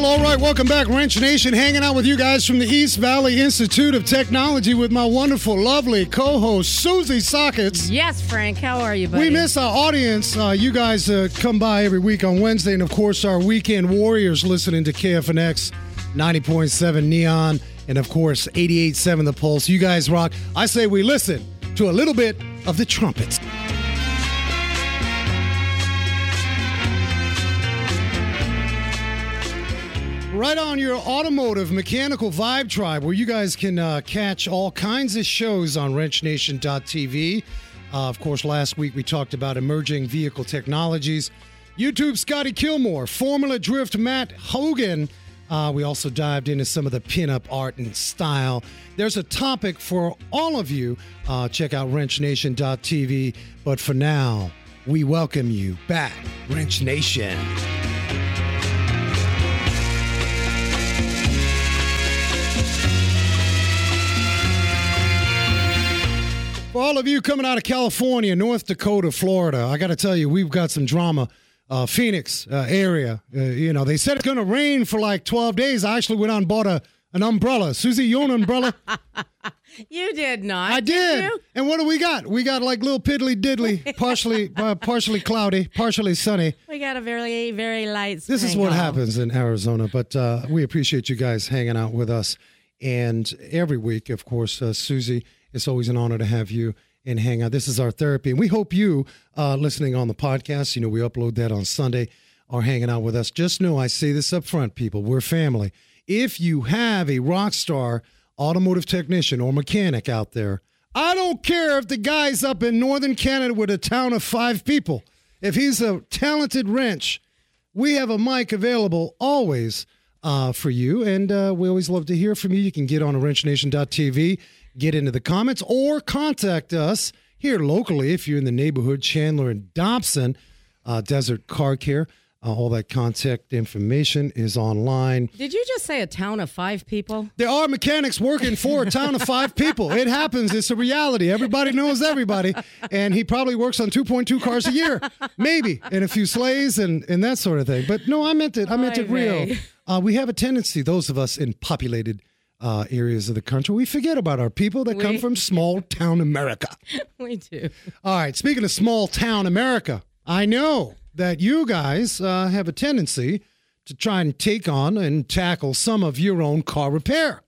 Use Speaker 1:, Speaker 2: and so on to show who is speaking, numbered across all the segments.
Speaker 1: Well, all right, welcome back, Wrench Nation. Hanging out with you guys from the East Valley Institute of Technology with my wonderful, lovely co-host Susie Sockets.
Speaker 2: Yes, Frank. How are you, buddy?
Speaker 1: We miss our audience. Uh, you guys uh, come by every week on Wednesday, and of course, our weekend warriors listening to KFNX 90.7 Neon, and of course, 88.7 The Pulse. You guys rock. I say we listen to a little bit of the trumpets. Right on your automotive mechanical vibe tribe, where you guys can uh, catch all kinds of shows on wrenchnation.tv. Uh, of course, last week we talked about emerging vehicle technologies. YouTube, Scotty Kilmer, Formula Drift, Matt Hogan. Uh, we also dived into some of the pinup art and style. There's a topic for all of you. Uh, check out wrenchnation.tv. But for now, we welcome you back, Wrench Nation. For all of you coming out of California, North Dakota, Florida, I got to tell you, we've got some drama. Uh, Phoenix uh, area, uh, you know, they said it's going to rain for like 12 days. I actually went out and bought a, an umbrella. Susie, you own an umbrella?
Speaker 2: you did not.
Speaker 1: I did.
Speaker 2: you?
Speaker 1: and what do we got? We got like little piddly diddly, partially uh, partially cloudy, partially sunny.
Speaker 2: We got a very, very light.
Speaker 1: This is what happens in Arizona, but uh, we appreciate you guys hanging out with us. And every week, of course, uh, Susie, it's always an honor to have you and hang out. This is our therapy. And we hope you, uh, listening on the podcast, you know, we upload that on Sunday, are hanging out with us. Just know I say this up front, people, we're family. If you have a rock star automotive technician or mechanic out there, I don't care if the guy's up in northern Canada with a town of five people. If he's a talented wrench, we have a mic available always uh, for you. And uh, we always love to hear from you. You can get on wrenchnation.tv, get into the comments, or contact us here locally if you're in the neighborhood, Chandler and Dobson, uh, Desert Car Care. Uh, all that contact information is online.
Speaker 2: Did you just say a town of five people?
Speaker 1: There are mechanics working for a town of five people. It happens. It's a reality. Everybody knows everybody. And he probably works on 2.2 cars a year, maybe, and a few sleighs and, and that sort of thing. But no, I meant it. I meant it real. Uh, we have a tendency, those of us in populated uh, areas of the country, we forget about our people that come from small town America.
Speaker 2: we do.
Speaker 1: All right, speaking of small town America, I know that you guys uh, have a tendency to try and take on and tackle some of your own car repair.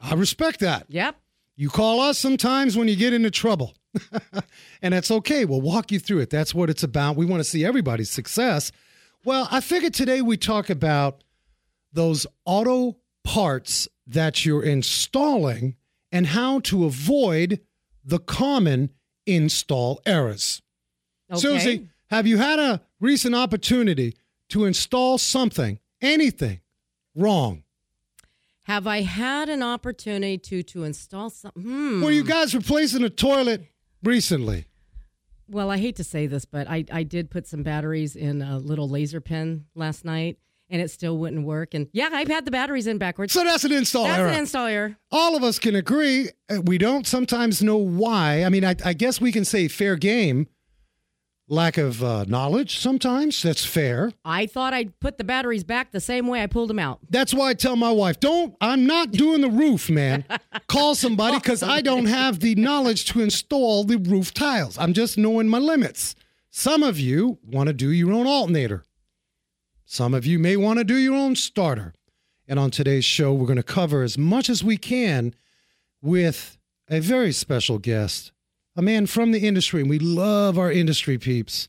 Speaker 1: I respect that.
Speaker 2: Yep.
Speaker 1: You call us sometimes when you get into trouble, and that's okay. We'll walk you through it. That's what it's about. We want to see everybody's success. Well, I figured today we talk about those auto parts that you're installing and how to avoid the common install errors.
Speaker 2: Okay.
Speaker 1: Susie, have you had a recent opportunity to install something, anything, wrong?
Speaker 2: Have I had an opportunity to to install something? Hmm.
Speaker 1: Were you guys replacing a toilet recently?
Speaker 2: Well, I hate to say this, but I, I did put some batteries in a little laser pen last night, and it still wouldn't work. And yeah, I've had the batteries in backwards.
Speaker 1: So that's an install
Speaker 2: That's
Speaker 1: error.
Speaker 2: an install error.
Speaker 1: All of us can agree. uh, We don't sometimes know why. I mean, I, I guess we can say fair game, lack of uh, knowledge sometimes. That's fair.
Speaker 2: I thought I'd put the batteries back the same way I pulled them out.
Speaker 1: That's why I tell my wife, don't, I'm not doing the roof, man. Call somebody because I don't have the knowledge to install the roof tiles. I'm just knowing my limits. Some of you want to do your own alternator. Some of you may want to do your own starter. And on today's show, we're going to cover as much as we can with a very special guest, a man from the industry, and we love our industry peeps.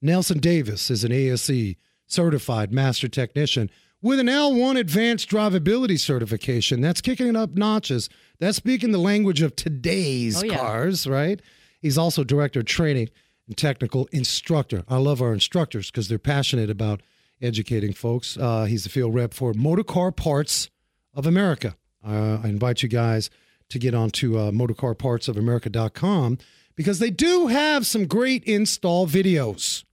Speaker 1: Nelson Davis is an ASE certified master technician with an L1 advanced drivability certification. That's kicking it up notches. That's speaking the language of today's
Speaker 2: Oh, yeah.
Speaker 1: cars, right? He's also director of training and technical instructor. I love our instructors because they're passionate about educating folks. Uh, he's the field rep for Motorcar Parts of America. Uh, I invite you guys to get onto uh, motorcarpartsofamerica.com because they do have some great install videos.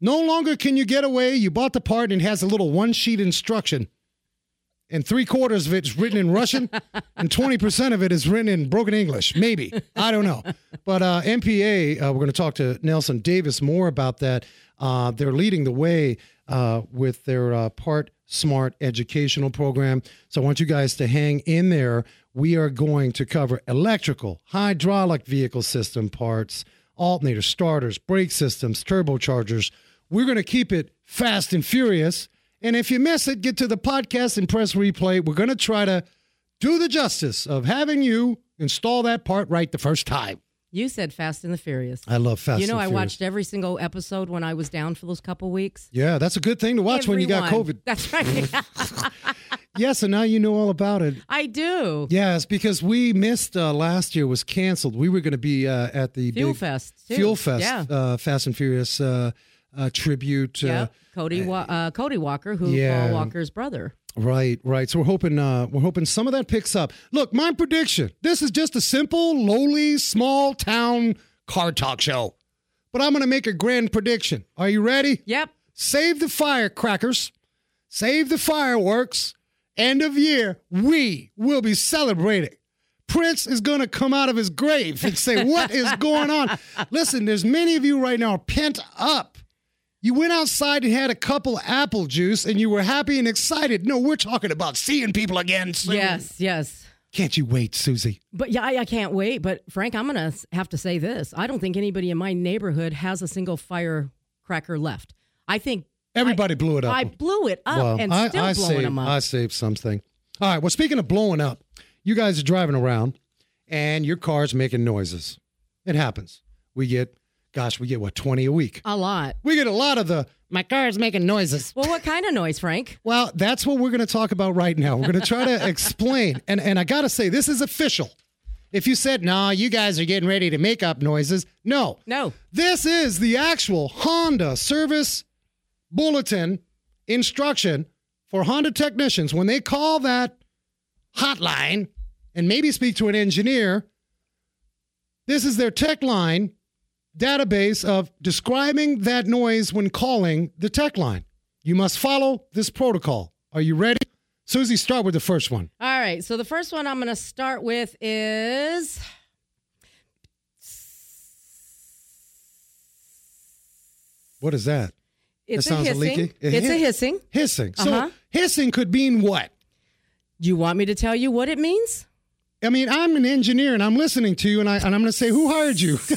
Speaker 1: No longer can you get away. You bought the part and it has a little one sheet instruction. And three quarters of it's written in Russian, and 20% of it is written in broken English. Maybe. I don't know. But uh, MPA, uh, we're going to talk to Nelson Davis more about that. Uh, they're leading the way uh, with their uh, Part Smart educational program. So I want you guys to hang in there. We are going to cover electrical, hydraulic vehicle system parts, alternators, starters, brake systems, turbochargers. We're going to keep it fast and furious. And if you miss it, get to the podcast and press replay. We're going to try to do the justice of having you install that part right the first time.
Speaker 2: You said Fast and the Furious.
Speaker 1: I love Fast
Speaker 2: you know, I
Speaker 1: Furious.
Speaker 2: watched every single episode when I was down for those couple weeks.
Speaker 1: Yeah, that's a good thing to watch when you got COVID.
Speaker 2: That's right.
Speaker 1: Yes, and now you know all about it.
Speaker 2: I do.
Speaker 1: Yes, because we missed uh, last year was canceled. We were going to be uh, at the
Speaker 2: Fuel Fest. Too.
Speaker 1: Fuel Fest,
Speaker 2: Yeah.
Speaker 1: uh, Fast and Furious uh, tribute.
Speaker 2: Yeah. Cody Wa- uh, Cody Walker, who
Speaker 1: Yeah.
Speaker 2: Paul Walker's brother.
Speaker 1: Right, right. So we're hoping uh, we're hoping some of that picks up. Look, my prediction: this is just a simple, lowly, small town car talk show, but I'm going to make a grand prediction. Are you ready?
Speaker 2: Yep.
Speaker 1: Save the firecrackers, save the fireworks. End of year, we will be celebrating. Prince is going to come out of his grave and say, What is going on? Listen, there's many of you right now pent up. You went outside and had a couple apple juice and you were happy and excited. No, we're talking about seeing people again soon.
Speaker 2: Yes. Yes.
Speaker 1: Can't you wait, Susie?
Speaker 2: But yeah, I, I can't wait. But Frank, I'm going to have to say this. I don't think anybody in my neighborhood has a single firecracker left. I think
Speaker 1: Everybody blew it up.
Speaker 2: I blew it up
Speaker 1: well,
Speaker 2: and
Speaker 1: I,
Speaker 2: still
Speaker 1: I
Speaker 2: blowing
Speaker 1: saved,
Speaker 2: them up.
Speaker 1: I saved something. All right. Well, speaking of blowing up, you guys are driving around and your car's making noises. It happens. We get, gosh, we get what, 20 a week?
Speaker 2: a lot.
Speaker 1: We get a lot of the, my car's making noises.
Speaker 2: Well, what kind of noise, Frank?
Speaker 1: Well, that's what we're going to talk about right now. We're going to try to explain. And, and I got to say, this is official. If you said, nah, you guys are getting ready to make up noises, no.
Speaker 2: No.
Speaker 1: This is the actual Honda service bulletin instruction for Honda technicians. When they call that hotline and maybe speak to an engineer, this is their tech line database of describing that noise when calling the tech line. You must follow this protocol. Are you ready? Susie, start with the first one.
Speaker 2: All right. So the first one I'm going to start with is
Speaker 1: What is that?
Speaker 2: it's
Speaker 1: That
Speaker 2: a
Speaker 1: sounds
Speaker 2: hissing.
Speaker 1: leaky.
Speaker 2: It's a hissing.
Speaker 1: Hissing. So
Speaker 2: Uh-huh.
Speaker 1: hissing could mean what?
Speaker 2: Do you want me to tell you what it means?
Speaker 1: I mean, I'm an engineer and I'm listening to you, and, I, and I'm going to say, who hired you?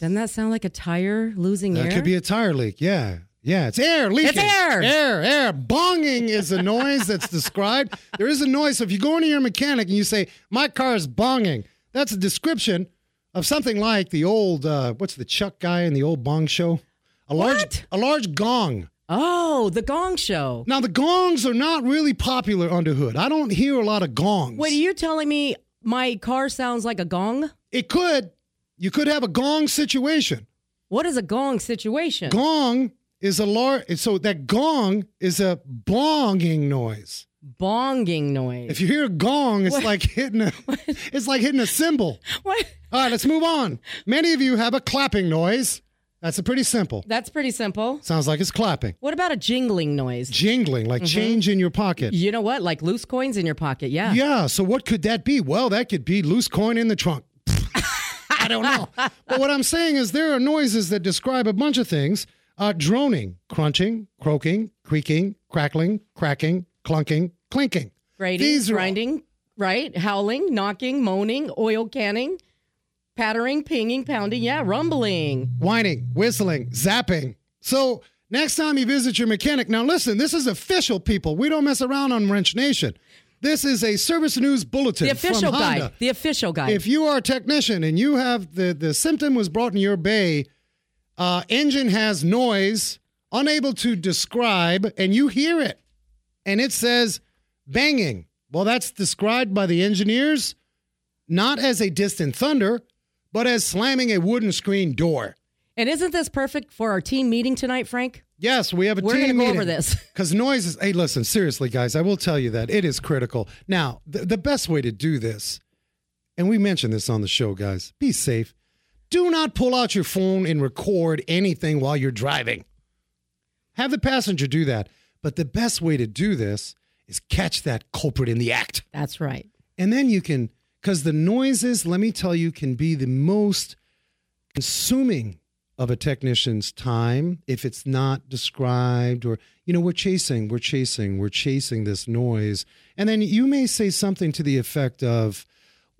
Speaker 2: Doesn't that sound like a tire losing
Speaker 1: that
Speaker 2: air?
Speaker 1: That could be a tire leak. Yeah. Yeah, it's air leaking.
Speaker 2: It's air.
Speaker 1: Air, air. Bonging is a noise that's described. There is a noise. So if you go into your mechanic and you say, my car is bonging, that's a description of something like the old, uh, what's the Chuck guy in the old bong show? A large,
Speaker 2: What?
Speaker 1: a large gong.
Speaker 2: oh, the Gong Show.
Speaker 1: Now, the gongs are not really popular under hood. I don't hear a lot of gongs.
Speaker 2: Wait, are you telling me my car sounds like a gong?
Speaker 1: It could. You could have a gong situation.
Speaker 2: What is a gong situation?
Speaker 1: Gong is a large. So that gong is a bonging noise.
Speaker 2: Bonging noise.
Speaker 1: If you hear a gong, it's
Speaker 2: What?
Speaker 1: like hitting a. It's like hitting a cymbal.
Speaker 2: what?
Speaker 1: All right, let's move on. Many of you have a clapping noise. That's a pretty simple.
Speaker 2: That's pretty simple.
Speaker 1: Sounds like it's clapping.
Speaker 2: What about a jingling noise?
Speaker 1: Jingling, like
Speaker 2: Mm-hmm.
Speaker 1: change in your pocket.
Speaker 2: You know what? Like loose coins in your pocket. Yeah.
Speaker 1: Yeah. So what could that be? Well, that could be loose coin in the trunk. I don't know. but what I'm saying is there are noises that describe a bunch of things: uh, droning, crunching, croaking, creaking, crackling, cracking, clunking, clinking.
Speaker 2: Grating,
Speaker 1: These
Speaker 2: grinding, right? Howling, knocking, moaning, oil canning, pattering, pinging, pounding. Yeah, rumbling.
Speaker 1: whining, whistling, zapping. So next time you visit your mechanic, now listen, this is official, people. We don't mess around on Wrench Nation. This is a service news bulletin.
Speaker 2: The official
Speaker 1: from Honda.
Speaker 2: guide. The official guide.
Speaker 1: If you are a technician and you have the, the symptom was brought in your bay, uh, engine has noise, unable to describe, and you hear it, and it says banging. Well, that's described by the engineers not as a distant thunder, but as slamming a wooden screen door.
Speaker 2: and isn't this perfect for our team meeting tonight, Frank?
Speaker 1: Yes, we have a
Speaker 2: We're
Speaker 1: team
Speaker 2: gonna go over this.
Speaker 1: Because noise is, hey, listen, seriously, guys, I will tell you that it is critical. Now, the, the best way to do this, and we mentioned this on the show, guys, be safe. Do not pull out your phone and record anything while you're driving. Have the passenger do that. But the best way to do this is catch that culprit in the act.
Speaker 2: That's right.
Speaker 1: And then you can, because the noises, let me tell you, can be the most consuming of a technician's time if it's not described or you know we're chasing we're chasing we're chasing this noise. And then you may say something to the effect of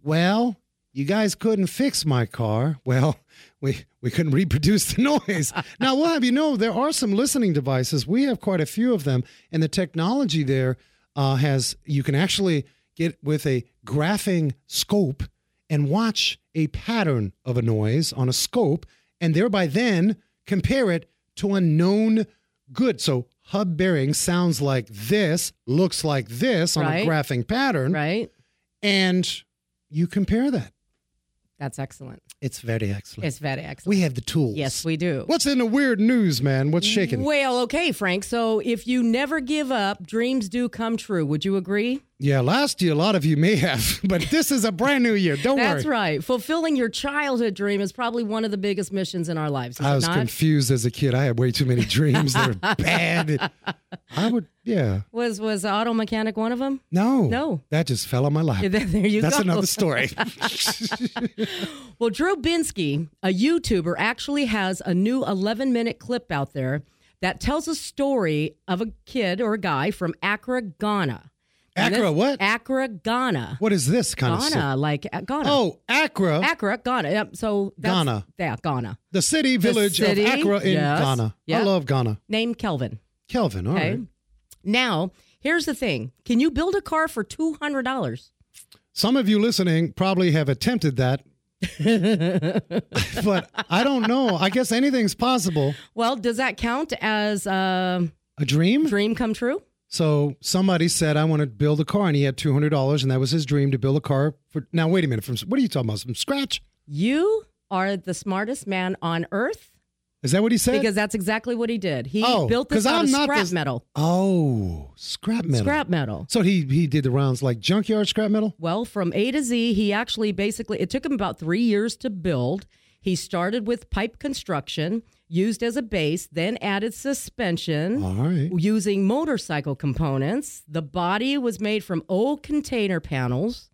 Speaker 1: well you guys couldn't fix my car. Well we we couldn't reproduce the noise. Now we'll have you know there are some listening devices. We have quite a few of them and the technology there uh, has you can actually get with a graphing scope and watch a pattern of a noise on a scope and thereby then compare it to a known good. So hub bearing sounds like this, looks like this on
Speaker 2: Right.
Speaker 1: a graphing pattern,
Speaker 2: Right?
Speaker 1: and you compare that.
Speaker 2: That's excellent.
Speaker 1: It's very excellent.
Speaker 2: It's very excellent.
Speaker 1: we have the tools.
Speaker 2: yes, we do.
Speaker 1: What's in the weird news, man? What's shaking?
Speaker 2: Well, okay, Frank. So if you never give up, dreams do come true. Would you agree?
Speaker 1: Yeah, last year a lot of you may have, but this is a brand new year. Don't
Speaker 2: That's
Speaker 1: worry.
Speaker 2: That's right. Fulfilling your childhood dream is probably one of the biggest missions in our lives.
Speaker 1: I was
Speaker 2: not?
Speaker 1: confused as a kid. I had way too many dreams that are bad. I would, yeah.
Speaker 2: Was was auto mechanic one of them?
Speaker 1: No.
Speaker 2: No.
Speaker 1: That just fell on my lap.
Speaker 2: There- you
Speaker 1: That's
Speaker 2: go.
Speaker 1: another story.
Speaker 2: Well, Drew Binsky, a YouTuber, actually has a new 11 minute clip out there that tells a story of a kid or a guy from Accra, Ghana.
Speaker 1: Accra
Speaker 2: this-
Speaker 1: what?
Speaker 2: Accra, Ghana.
Speaker 1: what is this kind of
Speaker 2: Ghana, like uh, Ghana.
Speaker 1: Oh, Accra,
Speaker 2: Accra, Ghana. Yep, So that's,
Speaker 1: Ghana.
Speaker 2: Yeah, Ghana.
Speaker 1: the city village
Speaker 2: city,
Speaker 1: of Accra in
Speaker 2: yes.
Speaker 1: Ghana. I love Ghana.
Speaker 2: Named Kelvin.
Speaker 1: Kelvin, all right.
Speaker 2: Okay. Now, here's the thing can you build a car for $200?
Speaker 1: Some of you listening probably have attempted that. but I don't know. I guess anything's possible.
Speaker 2: Well, does that count as a
Speaker 1: A dream?
Speaker 2: dream come true?
Speaker 1: So somebody said, I want to build a car, and he had $200, and that was his dream to build a car. For Now, wait a minute. From What are you talking about? From scratch?
Speaker 2: You are the smartest man on earth
Speaker 1: Is that what he said?
Speaker 2: because that's exactly what he did. He
Speaker 1: Oh,
Speaker 2: built this out
Speaker 1: I'm
Speaker 2: of scrap
Speaker 1: this-
Speaker 2: metal.
Speaker 1: oh, scrap metal.
Speaker 2: Scrap metal.
Speaker 1: So he he did the rounds like junkyard scrap metal?
Speaker 2: Well, from A to Z, he actually basically, it took him about three years to build. He started with pipe construction, used as a base, then added suspension.
Speaker 1: All right.
Speaker 2: using motorcycle components. The body was made from old container panels.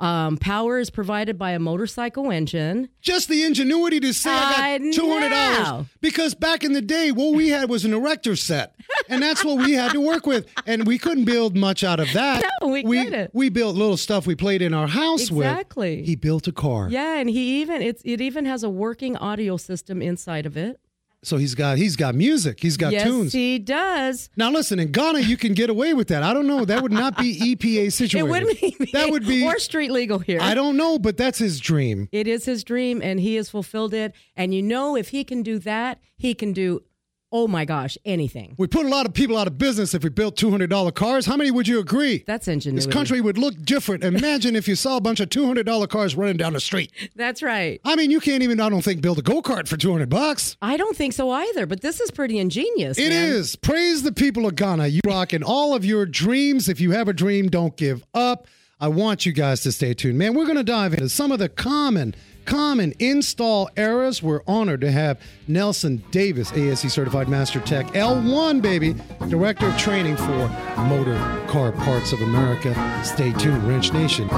Speaker 2: Um, power is provided by a motorcycle engine.
Speaker 1: Just the ingenuity to say I got two hundred dollars because back in the day, what we had was an erector set, and that's what we had to work with, and we couldn't build much out of that.
Speaker 2: No, we
Speaker 1: we,
Speaker 2: couldn't.
Speaker 1: we built little stuff we played in our house
Speaker 2: Exactly.
Speaker 1: with. He built a car,
Speaker 2: Yeah, and he even it's it even has a working audio system inside of it.
Speaker 1: So he's got he's got music, he's got
Speaker 2: yes,
Speaker 1: tunes.
Speaker 2: he does.
Speaker 1: Now listen, in Ghana, you can get away with that. I don't know. That would not be EPA situated.
Speaker 2: It wouldn't be
Speaker 1: That would be.
Speaker 2: or street legal here.
Speaker 1: I don't know, but that's his dream.
Speaker 2: it is his dream, and he has fulfilled it. And you know, if he can do that, he can do, oh my gosh, anything.
Speaker 1: We put a lot of people out of business if we built two hundred dollar cars. How many would you agree?
Speaker 2: That's ingenuity.
Speaker 1: This country would look different. Imagine if you saw a bunch of two hundred dollar cars running down the street.
Speaker 2: That's right.
Speaker 1: I mean, you can't even, I don't think, build a go kart for two hundred bucks.
Speaker 2: I don't think so either, but this is pretty ingenious.
Speaker 1: It
Speaker 2: man.
Speaker 1: is. Praise the people of Ghana. You rock in all of your dreams. If you have a dream, don't give up. I want you guys to stay tuned. Man, we're going to dive into some of the common, common install errors. We're honored to have Nelson Davis, ASE Certified Master Tech, L1, baby, Director of Training for Motor Car Parts of America. Stay tuned, Wrench Nation.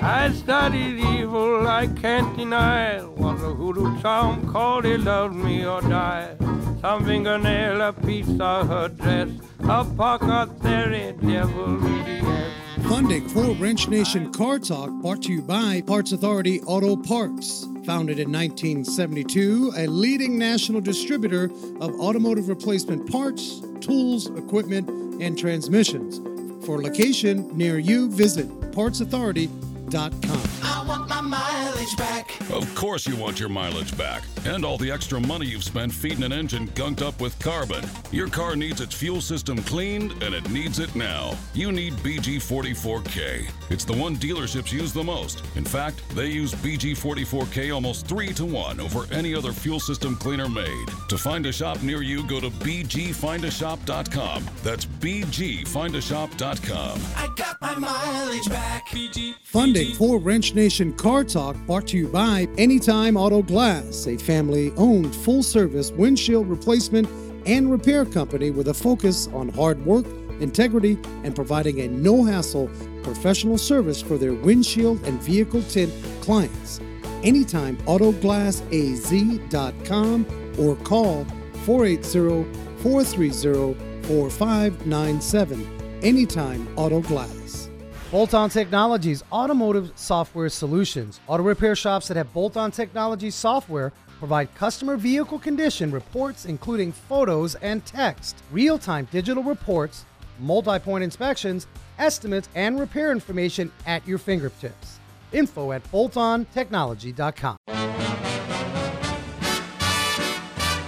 Speaker 3: I studied evil, I can't deny it. Was a hoodoo charm called He Loved Me or Die. Some fingernail, a piece of her dress, a pocket theory, devil yes.
Speaker 1: Funding for Wrench Nation Car Talk brought to you by Parts Authority Auto Parts. Founded in 1972, a leading national distributor of automotive replacement parts, tools, equipment, and transmissions. For location near you, visit partsauthority.com.
Speaker 4: I want my mileage back.
Speaker 5: Of course, you want your mileage back and all the extra money you've spent feeding an engine gunked up with carbon. Your car needs its fuel system cleaned, and it needs it now. You need BG44K. It's the one dealerships use the most. In fact, they use BG44K almost three to one over any other fuel system cleaner made. To find a shop near you, go to BGFindAShop.com. That's BGFindAShop.com.
Speaker 4: I got my mileage back. BG.
Speaker 1: Funding for Wrench Nation Car Talk brought to you by Anytime Auto Glass, a family owned full service windshield replacement and repair company with a focus on hard work, integrity, and providing a no hassle professional service for their windshield and vehicle tint clients. AnytimeAutoglassAZ.com
Speaker 6: or call 480 430 4597. Anytime Auto Glass.
Speaker 7: Bolt On Technologies Automotive Software Solutions. Auto repair shops that have Bolt On Technologies software provide customer vehicle condition reports, including photos and text, real time digital reports, multi point inspections, estimates, and repair information at your fingertips. Info at boltontechnology.com.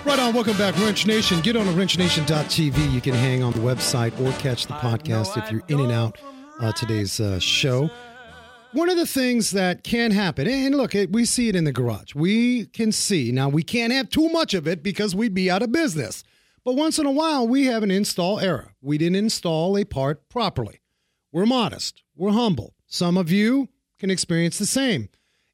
Speaker 1: Right on. Welcome back, Wrench Nation. Get on to wrenchnation.tv. You can hang on the website or catch the podcast if you're in and out uh, today's uh, show. One of the things that can happen, and look, it, we see it in the garage. We can see, now we can't have too much of it because we'd be out of business. But once in a while, we have an install error. We didn't install a part properly. We're modest, we're humble. Some of you can experience the same.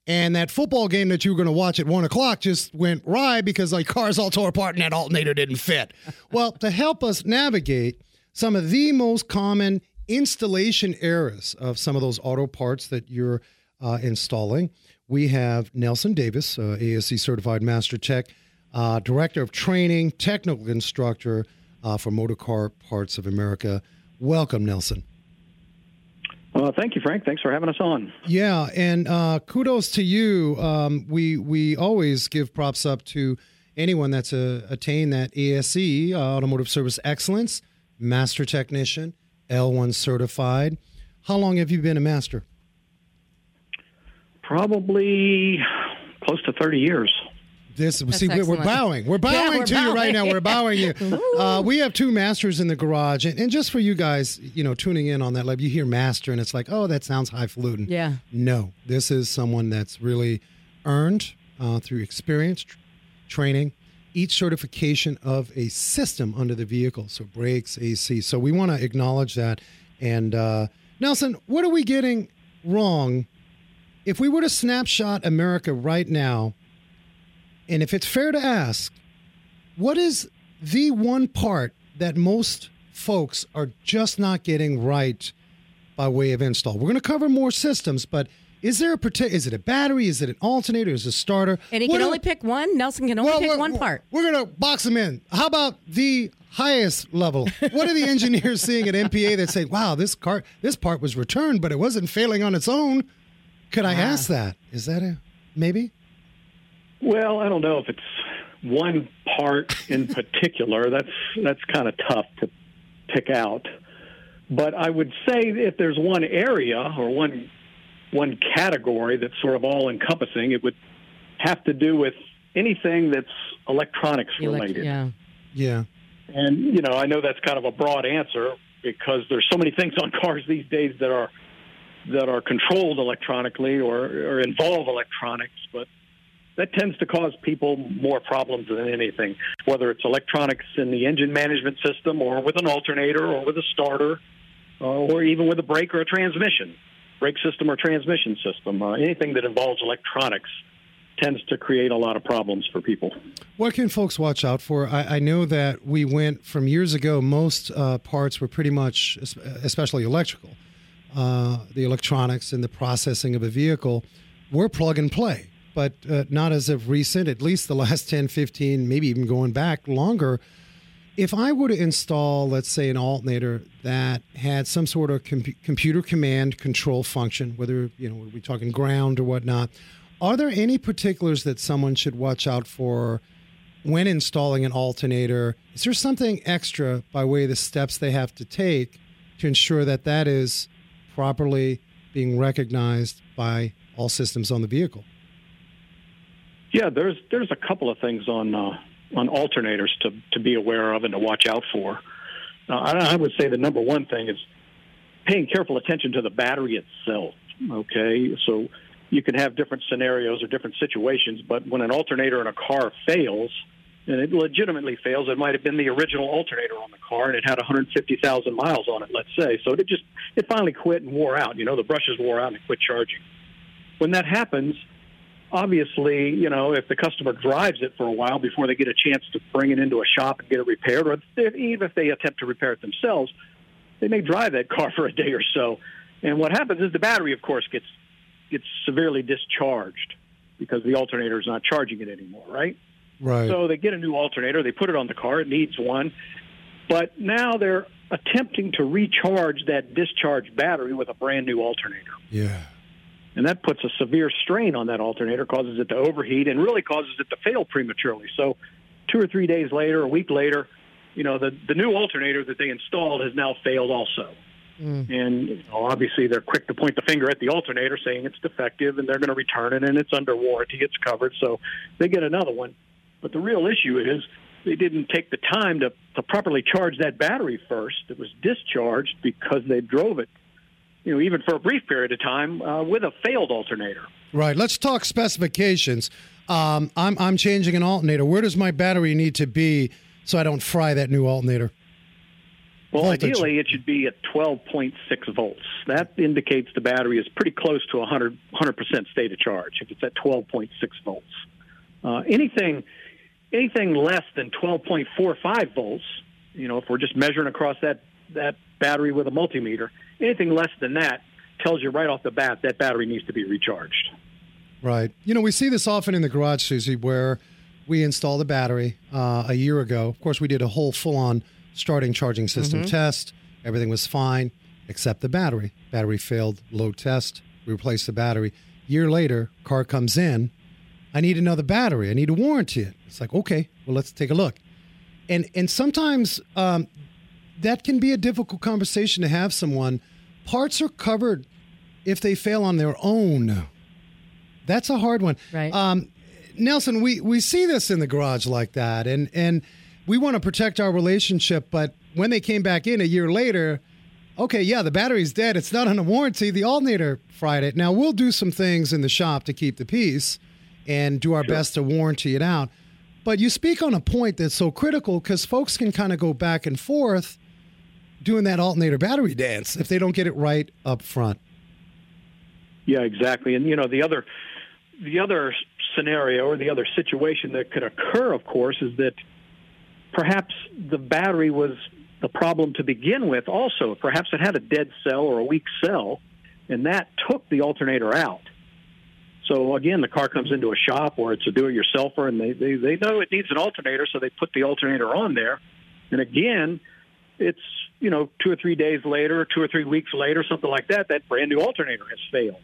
Speaker 1: And that football game that you were going to watch at one o'clock just went awry because like cars all tore apart and that alternator didn't fit. well, to help us navigate some of the most common installation errors of some of those auto parts that you're uh, installing, we have Nelson Davis, uh, ASE certified master tech, uh, director of training, technical instructor uh, for Motorcar Parts of America. Welcome, Nelson.
Speaker 8: Uh, thank you, Frank. Thanks for having us on.
Speaker 1: Yeah, and uh, kudos to you. Um, we we always give props up to anyone that's uh, attained that ASE uh, Automotive Service Excellence Master Technician, L1 certified. How long have you been a master?
Speaker 8: Probably close to thirty years.
Speaker 1: This
Speaker 2: That's
Speaker 1: see, we're, we're bowing. We're bowing
Speaker 2: Yeah, we're
Speaker 1: to you right now. We're bowing you. Uh, we have two masters in the garage, and, and just for you guys, you know, tuning in on that level, you hear master, and it's like, oh, that sounds highfalutin.
Speaker 2: Yeah.
Speaker 1: No, this is someone that's really earned uh, through experience, tr- training, each certification of a system under the vehicle, so brakes, AC. So we want to acknowledge that. And uh, Nelson, what are we getting wrong? If we were to snapshot America right now, and if it's fair to ask, what is the one part that most folks are just not getting right by way of install? We're going to cover more systems, but is there a particular? Is it a battery? Is it an alternator? Is it a starter?
Speaker 2: And he
Speaker 1: What
Speaker 2: can only pick one. Nelson can only
Speaker 1: well,
Speaker 2: pick one part.
Speaker 1: We're going to box them in. How about the highest level? What are the engineers seeing at MPA that say, "Wow, this car, this part was returned, but it wasn't failing on its own"? Could I ah. ask that? Is that a maybe?
Speaker 8: Well, I don't know if it's one part in particular. that's that's kind of tough to pick out. But I would say if there's one area or one one category that's sort of all encompassing, it would have to do with anything that's electronics
Speaker 2: Elec-
Speaker 8: related.
Speaker 2: yeah.
Speaker 1: Yeah.
Speaker 8: And you know, I know that's kind of a broad answer because there's so many things on cars these days that are that are controlled electronically or, or involve electronics, but that tends to cause people more problems than anything, whether it's electronics in the engine management system or with an alternator or with a starter uh, or even with a brake or a transmission, brake system or transmission system. Uh, anything that involves electronics tends to create a lot of problems for people.
Speaker 1: What can folks watch out for? I, I know that we went from years ago. Most uh, parts were pretty much, especially electrical, uh, the electronics and the processing of a vehicle were plug and play. But uh, not as of recent, at least the last 10, 15, maybe even going back longer. If I were to install, let's say, an alternator that had some sort of com- computer command control function, whether you know, are we talking ground or whatnot, are there any particulars that someone should watch out for when installing an alternator? Is there something extra by way of the steps they have to take to ensure that that is properly being recognized by all systems on the vehicle?
Speaker 8: Yeah, there's there's a couple of things on uh, on alternators to to be aware of and to watch out for. Uh, I, I would say the number one thing is paying careful attention to the battery itself. Okay, so you can have different scenarios or different situations, but when an alternator in a car fails, and it legitimately fails, it might have been the original alternator on the car, and it had 150,000 miles on it, let's say. So it just it finally quit and wore out. You know, the brushes wore out and it quit charging. When that happens, obviously, you know, if the customer drives it for a while before they get a chance to bring it into a shop and get it repaired, or if, even if they attempt to repair it themselves, they may drive that car for a day or so. And what happens is the battery, of course, gets gets severely discharged because the alternator is not charging it anymore, right?
Speaker 1: Right.
Speaker 8: So they get a new alternator, they put it on the car, it needs one, but now they're attempting to recharge that discharged battery with a brand new alternator.
Speaker 1: yeah.
Speaker 8: And that puts a severe strain on that alternator, causes it to overheat, and really causes it to fail prematurely. So, two or three days later, a week later, you know, the, the new alternator that they installed has now failed also. Mm. And you know, obviously, they're quick to point the finger at the alternator, saying it's defective, and they're going to return it, and it's under warranty, it's covered. So they get another one. But the real issue is they didn't take the time to, to properly charge that battery first. It was discharged because they drove it, you know, even for a brief period of time uh, with a failed alternator.
Speaker 1: Right. Let's talk specifications. Um, I'm I'm changing an alternator. Where does my battery need to be so I don't fry that new alternator?
Speaker 8: Well,
Speaker 1: Voltage.
Speaker 8: ideally, it should be at 12.6 volts. That indicates the battery is pretty close to 100 percent state of charge. If it's at 12.6 volts, uh, anything anything less than 12.45 volts, you know, if we're just measuring across that that battery with a multimeter, anything less than that tells you right off the bat that battery needs to be recharged.
Speaker 1: Right. You know, we see this often in the garage, Susie, where we installed a battery uh, a year ago. Of course, we did a whole full-on starting charging system test. Everything was fine except the battery. Battery failed. Load test. We replaced the battery. Year later, car comes in. I need another battery. I need to warranty it. It's like, okay, well, let's take a look. And and sometimes um, that can be a difficult conversation to have someone. Parts are covered if they fail on their own. That's a hard one.
Speaker 2: Right.
Speaker 1: Um, Nelson, we, we see this in the garage like that, and, and we want to protect our relationship. But when they came back in a year later, okay, yeah, the battery's dead. It's not on a warranty. The alternator fried it. Now, we'll do some things in the shop to keep the peace and do our best to warranty it out. But you speak on a point that's so critical because folks can kind of go back and forth doing that alternator battery dance if they don't get it right up front.
Speaker 8: Yeah, exactly. And you know, the other the other scenario or the other situation that could occur, of course, is that perhaps the battery was the problem to begin with. Also, perhaps it had a dead cell or a weak cell, and that took the alternator out. So again, the car comes into a shop or it's a do-it-yourselfer, and they, they they know it needs an alternator, so they put the alternator on there. And again, it's you know two or three days later, two or three weeks later, something like that. That brand new alternator has failed.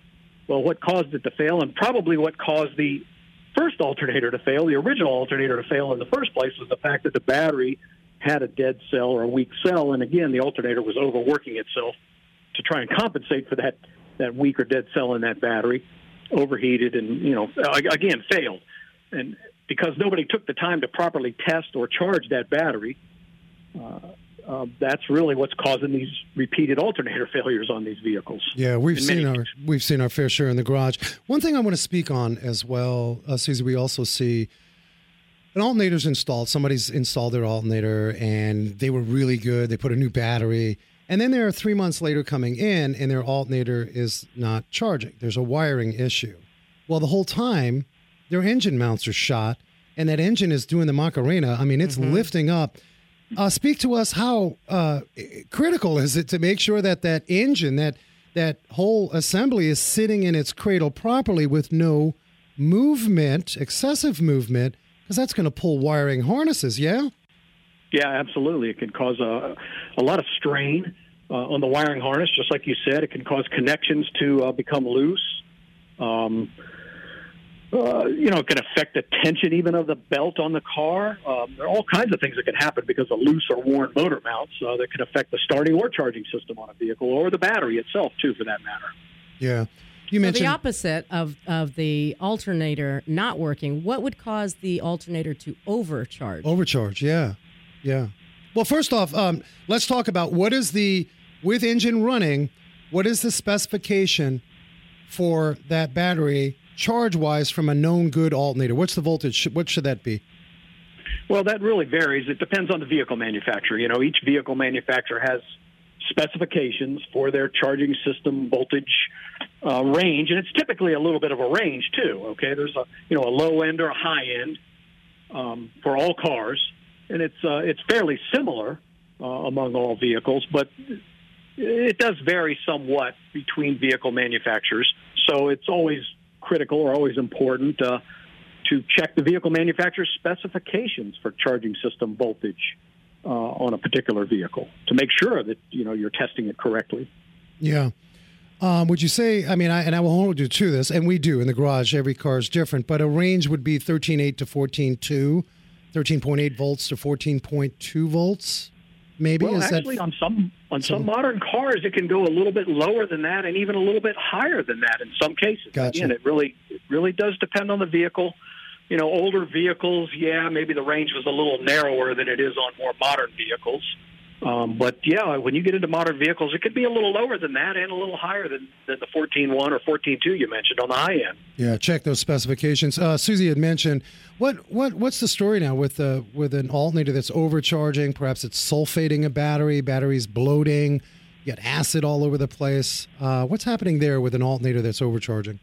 Speaker 8: Well, what caused it to fail, and probably what caused the first alternator to fail, the original alternator to fail in the first place, was the fact that the battery had a dead cell or a weak cell, and again, the alternator was overworking itself to try and compensate for that that weak or dead cell in that battery, overheated, and you know again failed, and because nobody took the time to properly test or charge that battery. Uh, uh, that's really what's causing these repeated alternator failures on these vehicles.
Speaker 1: Yeah, we've seen
Speaker 8: many
Speaker 1: our we've seen our fair share in the garage. One thing I want to speak on as well, uh, Susie, we also see an alternator's installed. Somebody's installed their alternator and they were really good. They put a new battery, and then they're three months later coming in and their alternator is not charging. There's a wiring issue. Well, the whole time their engine mounts are shot, and that engine is doing the Macarena. I mean, it's lifting up. Uh, speak to us. How uh, critical is it to make sure that that engine, that that whole assembly, is sitting in its cradle properly with no movement, excessive movement, because that's going to pull wiring harnesses. Yeah.
Speaker 8: Yeah, absolutely. It can cause a, a lot of strain uh, on the wiring harness, just like you said. It can cause connections to uh, become loose. Um, uh, you know, it can affect the tension even of the belt on the car. Um, there are all kinds of things that can happen because of loose or worn motor mounts uh, that can affect the starting or charging system on a vehicle or the battery itself, too, for that matter.
Speaker 1: Yeah. You
Speaker 2: So
Speaker 1: mentioned
Speaker 2: the opposite of, of the alternator not working, what would cause the alternator to overcharge?
Speaker 1: Overcharge, yeah, yeah. Well, first off, um, let's talk about what is the with engine running. What is the specification for that battery charge wise from a known good alternator? What's the voltage? What should that be?
Speaker 8: Well, that really varies. It depends on the vehicle manufacturer. You know, each vehicle manufacturer has specifications for their charging system voltage uh, range, and it's typically a little bit of a range too. Okay, there's a you know a low end or a high end um, for all cars, and it's uh, it's fairly similar uh, among all vehicles, but it does vary somewhat between vehicle manufacturers. So it's always critical or always important uh, to check the vehicle manufacturer's specifications for charging system voltage uh, on a particular vehicle to make sure that you know you're testing it correctly.
Speaker 1: Yeah. Um, would you say? I mean, I, and I will hold you to this, and we do in the garage. Every car is different, but a range would be 13.8 to 14.2, 13.8 volts to 14.2 volts. Maybe
Speaker 8: well, actually,
Speaker 1: that
Speaker 8: on some on some modern cars, it can go a little bit lower than that, and even a little bit higher than that in some cases.
Speaker 1: Gotcha.
Speaker 8: Again, it really it really does depend on the vehicle. You know, older vehicles, yeah, maybe the range was a little narrower than it is on more modern vehicles. Um, but yeah, when you get into modern vehicles, it could be a little lower than that and a little higher than, than the 14.1 or 14.2 you mentioned on the high end.
Speaker 1: Yeah, check those specifications. Uh, Susie had mentioned what what what's the story now with the uh, with an alternator that's overcharging? Perhaps it's sulfating a battery, battery's bloating, you got acid all over the place. Uh, what's happening there with an alternator that's overcharging?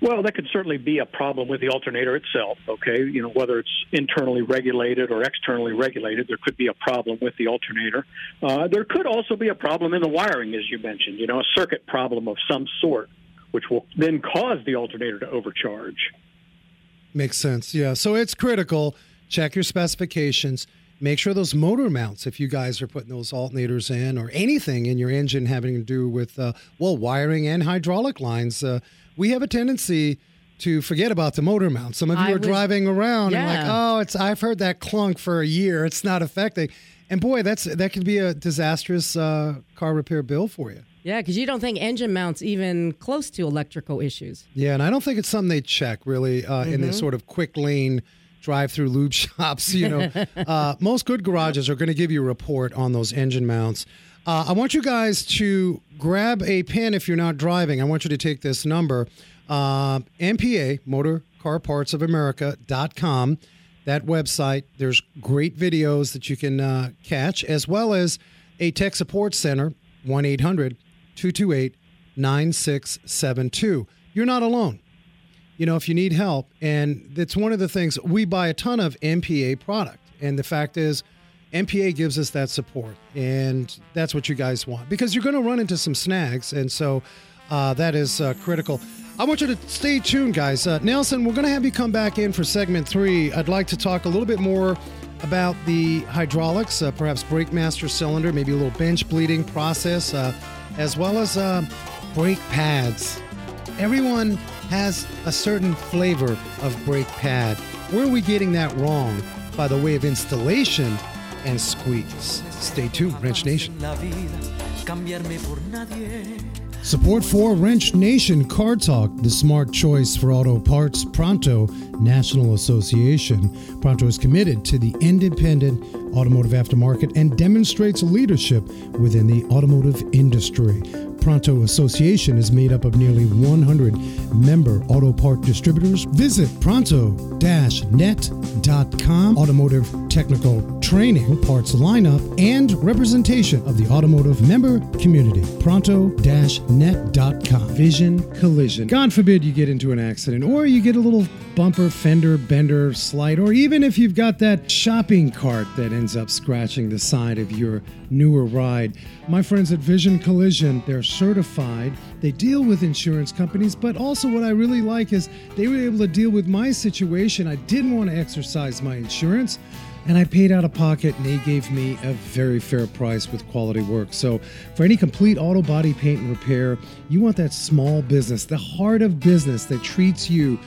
Speaker 8: Well, that could certainly be a problem with the alternator itself. Okay, you know whether it's internally regulated or externally regulated, there could be a problem with the alternator. Uh, there could also be a problem in the wiring, as you mentioned. You know, a circuit problem of some sort, which will then cause the alternator to overcharge.
Speaker 1: Makes sense. Yeah. So it's critical. Check your specifications. Make sure those motor mounts, if you guys are putting those alternators in or anything in your engine having to do with, uh, well, wiring and hydraulic lines, uh, we have a tendency to forget about the motor mount. Some of you
Speaker 2: I
Speaker 1: are
Speaker 2: was-
Speaker 1: driving around and like, oh, it's I've heard that clunk for a year. It's not affecting. And boy, that's that could be a disastrous uh, car repair bill for you.
Speaker 2: Yeah, because you don't think engine mounts even close to electrical issues.
Speaker 1: Yeah, and I don't think it's something they check really uh, in the sort of quick lane drive-through lube shops. You know, uh, most good garages are going to give you a report on those engine mounts. Uh, I want you guys to grab a pen if you're not driving. I want you to take this number, uh, MPA Motor Car Parts of America.com. That website. There's great videos that you can uh, catch, as well as a tech support center, 1 800 228 9672. You're not alone. You know, if you need help, and it's one of the things we buy a ton of MPA product. And the fact is, MPA gives us that support. And that's what you guys want because you're going to run into some snags. And so uh, that is uh, critical. I want you to stay tuned, guys. Uh, Nelson, we're going to have you come back in for segment three. I'd like to talk a little bit more about the hydraulics, uh, perhaps brake master cylinder, maybe a little bench bleeding process, uh, as well as uh, brake pads. Everyone has a certain flavor of brake pad. Where are we getting that wrong by the way of installation and squeeze? Stay tuned, Wrench Nation. Support for Wrench Nation Car Talk, the smart choice for auto parts, Pronto National Association. Pronto is committed to the independent automotive aftermarket and demonstrates leadership within the automotive industry. Pronto Association is made up of nearly 100 member auto part distributors. Visit pronto-net.com. Automotive technical training, parts lineup, and representation of the automotive member community. Pronto-net.com. Vision collision. God forbid you get into an accident or you get a little bumper, fender, bender, slide, or even if you've got that shopping cart that ends up scratching the side of your newer ride. My friends at Vision Collision, they're certified. They deal with insurance companies, but also what I really like is they were able to deal with my situation. I didn't want to exercise my insurance. And I paid out of pocket, and they gave me a very fair price with quality work. So, for any complete auto body paint and repair, you want that small business, the heart of business that treats you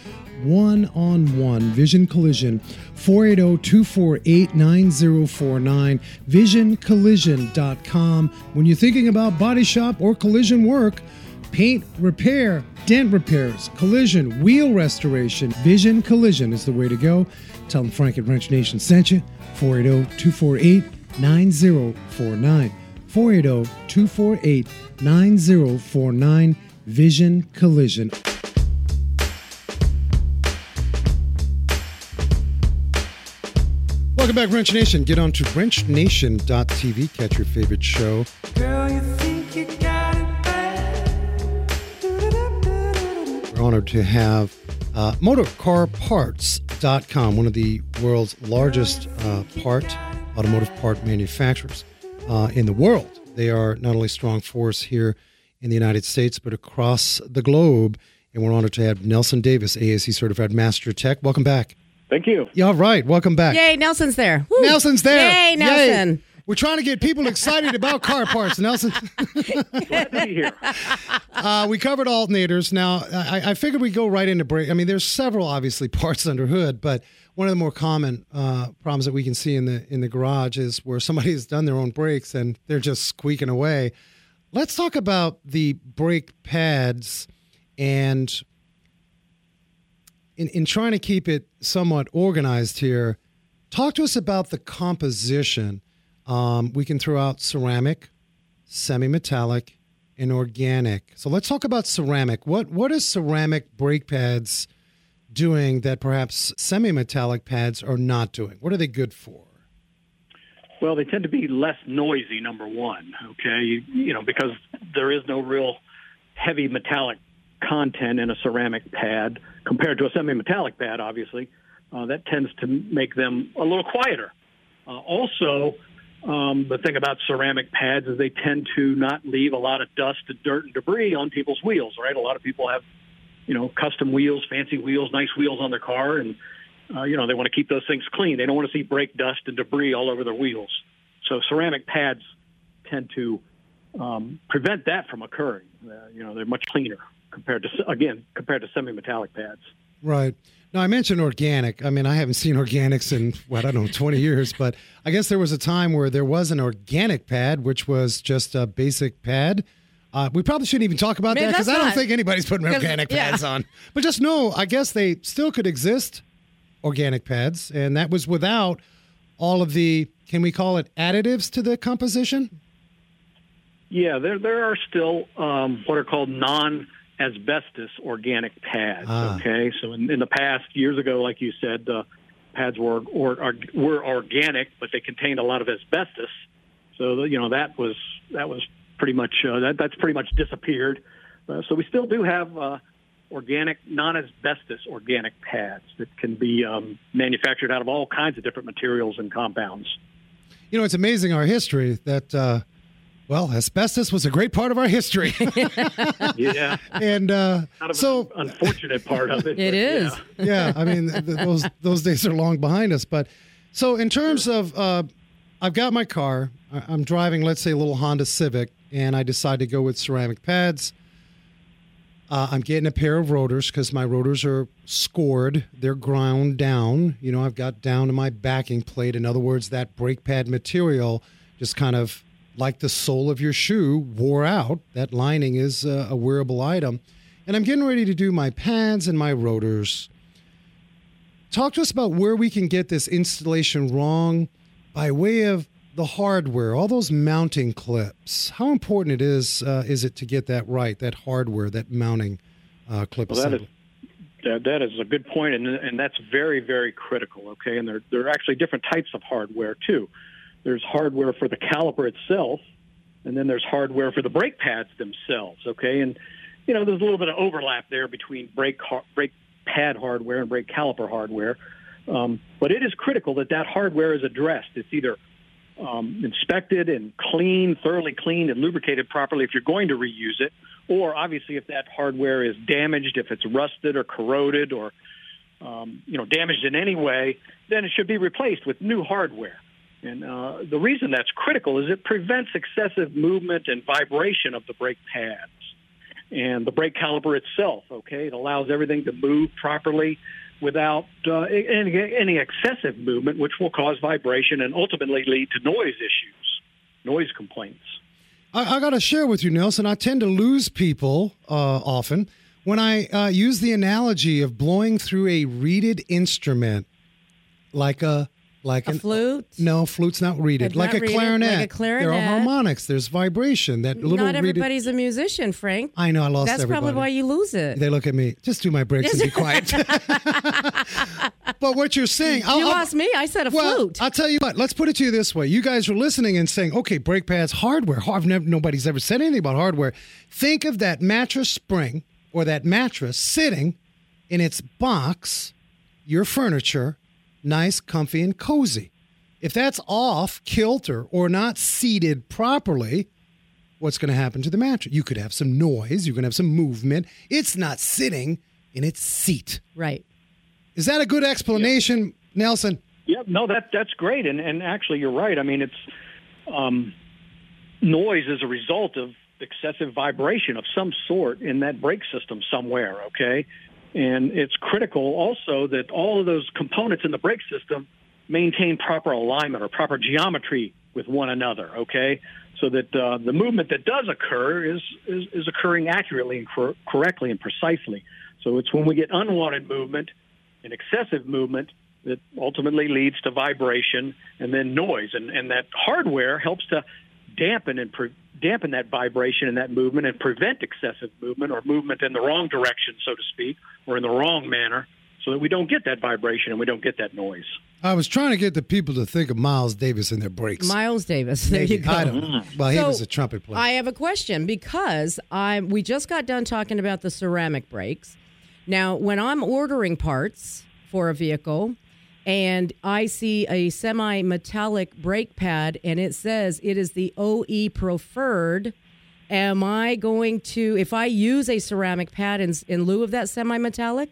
Speaker 1: one on one. Vision Collision, 480 248 9049. VisionCollision.com. When you're thinking about body shop or collision work, paint repair, dent repairs, collision, wheel restoration, Vision Collision is the way to go. Tell them Frank at Wrench Nation sent you. 480 248 9049. 480 248 9049. Vision Collision. Welcome back, Wrench Nation. Get on to wrenchnation.tv. Catch your favorite show.
Speaker 4: Girl, you think you got it.
Speaker 1: We're honored to have uh, MotorCarParts.com, one of the world's largest uh, part automotive part manufacturers uh, in the world. They are not only strong force here in the United States, but across the globe. And we're honored to have Nelson Davis, ASE certified master tech. Welcome back.
Speaker 8: Thank you.
Speaker 1: Yeah, all right. Welcome back.
Speaker 2: Yay, Nelson's there. Woo.
Speaker 1: Nelson's there.
Speaker 2: Yay, Nelson.
Speaker 1: We're trying to get people excited about car parts, Nelson.
Speaker 8: Glad to be here.
Speaker 1: Uh, we covered alternators. Now, I, I figured we'd go right into brake. I mean, there's several obviously parts under hood, but one of the more common uh, problems that we can see in the in the garage is where somebody has done their own brakes and they're just squeaking away. Let's talk about the brake pads and in, in trying to keep it somewhat organized here. Talk to us about the composition. Um, we can throw out ceramic, semi-metallic, and organic. So let's talk about ceramic. What what is ceramic brake pads doing that perhaps semi-metallic pads are not doing? What are they good for?
Speaker 8: Well, they tend to be less noisy. Number one, okay, you, you know, because there is no real heavy metallic content in a ceramic pad compared to a semi-metallic pad. Obviously, uh, that tends to make them a little quieter. Uh, also, um, the thing about ceramic pads is they tend to not leave a lot of dust and dirt and debris on people's wheels. Right? A lot of people have, you know, custom wheels, fancy wheels, nice wheels on their car, and uh, you know they want to keep those things clean. They don't want to see brake dust and debris all over their wheels. So ceramic pads tend to um, prevent that from occurring. Uh, you know, they're much cleaner compared to again compared to semi-metallic pads.
Speaker 1: Right. Now, I mentioned organic. I mean, I haven't seen organics in, what, I don't know, 20 years, but I guess there was a time where there was an organic pad, which was just a basic pad. Uh, we probably shouldn't even talk about
Speaker 2: Maybe
Speaker 1: that because I don't think anybody's putting organic
Speaker 2: yeah.
Speaker 1: pads on. But just know, I guess they still could exist, organic pads, and that was without all of the, can we call it additives to the composition?
Speaker 8: Yeah, there there are still um, what are called non-asbestos organic pads.
Speaker 1: Ah.
Speaker 8: Okay, so in, in the past years ago, like you said, uh, pads were or, or, were organic, but they contained a lot of asbestos. So you know that was that was pretty much uh, that that's pretty much disappeared. Uh, so we still do have uh, organic, non-asbestos organic pads that can be um, manufactured out of all kinds of different materials and compounds.
Speaker 1: You know, it's amazing our history that, uh, well, asbestos was a great part of our history.
Speaker 8: Yeah,
Speaker 1: and uh,
Speaker 8: kind
Speaker 1: so,
Speaker 8: an unfortunate part of it.
Speaker 2: It is.
Speaker 8: yeah.
Speaker 1: yeah, I mean, th- th- those those days are long behind us. But so, in terms of, uh, I've got my car. I- I'm driving, let's say, a little Honda Civic, and I decide to go with ceramic pads. Uh, I'm getting a pair of rotors because my rotors are scored. They're ground down. You know, I've got down to my backing plate. In other words, that brake pad material just kind of like the sole of your shoe wore out. That lining is uh, a wearable item. And I'm getting ready to do my pads and my rotors. Talk to us about where we can get this installation wrong by way of the hardware, all those mounting clips. How important it is uh, is it to get that right, that hardware, that mounting uh, clip
Speaker 8: Well,
Speaker 1: assembly?
Speaker 8: is that, that is a good point, and and that's very very critical. Okay, and there there are actually different types of hardware too. There's hardware for the caliper itself, and then there's hardware for the brake pads themselves. Okay, and you know there's a little bit of overlap there between brake brake pad hardware and brake caliper hardware, um, but it is critical that that hardware is addressed. It's either um, inspected and cleaned, thoroughly cleaned and lubricated properly if you're going to reuse it, or obviously if that hardware is damaged, if it's rusted or corroded or um, you know damaged in any way, then it should be replaced with new hardware. And uh, the reason that's critical is it prevents excessive movement and vibration of the brake pads and the brake caliper itself. Okay, it allows everything to move properly without uh, any, any excessive movement, which will cause vibration and ultimately lead to noise issues, noise complaints.
Speaker 1: I, I got to share with you, Nelson. I tend to lose people uh, often when I uh, use the analogy of blowing through a reeded instrument, like a like
Speaker 2: A
Speaker 1: an
Speaker 2: flute?
Speaker 1: No, flute's not reeded. Like
Speaker 2: not
Speaker 1: a,
Speaker 2: reeded,
Speaker 1: clarinet.
Speaker 2: like a clarinet.
Speaker 1: There are harmonics. There's vibration. That little
Speaker 2: Not
Speaker 1: reeded.
Speaker 2: everybody's a musician, Frank.
Speaker 1: I know. I lost
Speaker 2: That's
Speaker 1: everybody.
Speaker 2: probably why you lose it.
Speaker 1: They look at me. Just do my breaks and be quiet. but what you're saying, I'll,
Speaker 2: you
Speaker 1: I'll-
Speaker 2: lost me. I said a
Speaker 1: well,
Speaker 2: flute.
Speaker 1: I'll tell you what. Let's put it to you this way: you guys are listening and saying, "Okay, brake pads, hardware. Har- never, nobody's ever said anything about hardware." Think of that mattress spring or that mattress sitting in its box, your furniture, nice, comfy, and cozy. If that's off kilter or not seated properly, what's going to happen to the mattress. You could have some noise, you can have some movement. It's not sitting in its seat.
Speaker 2: Right.
Speaker 1: Is that a good explanation, Nelson?
Speaker 8: Yep, no, that that's great, and and actually you're right. I mean, it's um, noise is a result of excessive vibration of some sort in that brake system somewhere. Okay, and it's critical also that all of those components in the brake system maintain proper alignment or proper geometry with one another. Okay, so that uh, the movement that does occur is is, is occurring accurately and cor- correctly and precisely. So it's when we get unwanted movement and excessive movement that ultimately leads to vibration and then noise. And, and that hardware helps to dampen and pre- dampen that vibration and that movement and prevent excessive movement or movement in the wrong direction, so to speak, or in the wrong manner, so that we don't get that vibration and we don't get that noise.
Speaker 1: I was trying to get the people to think of Miles Davis in their brakes.
Speaker 2: Miles Davis. There
Speaker 1: Maybe.
Speaker 2: you go.
Speaker 1: I don't know. Well, he
Speaker 2: So,
Speaker 1: was a trumpet player.
Speaker 2: I have a question because I we just got done talking about the ceramic brakes. Now, when I'm ordering parts for a vehicle and I see a semi-metallic brake pad and it says it is the OE preferred, am I going to if I use a ceramic pad in, in lieu of that semi-metallic,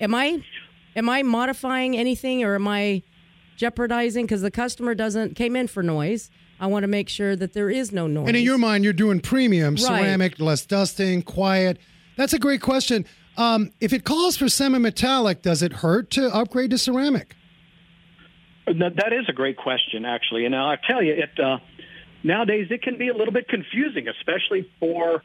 Speaker 2: am I am I modifying anything or am I jeopardizing because the customer doesn't came in for noise? I want to make sure that there is no noise.
Speaker 1: and in your mind, you're doing premium,
Speaker 2: Right.
Speaker 1: ceramic, less dusting, quiet. That's a great question. Um, if it calls for semi-metallic, does it hurt to upgrade to ceramic?
Speaker 8: That, is a great question, actually. And I'll tell you, it uh, nowadays it can be a little bit confusing, especially for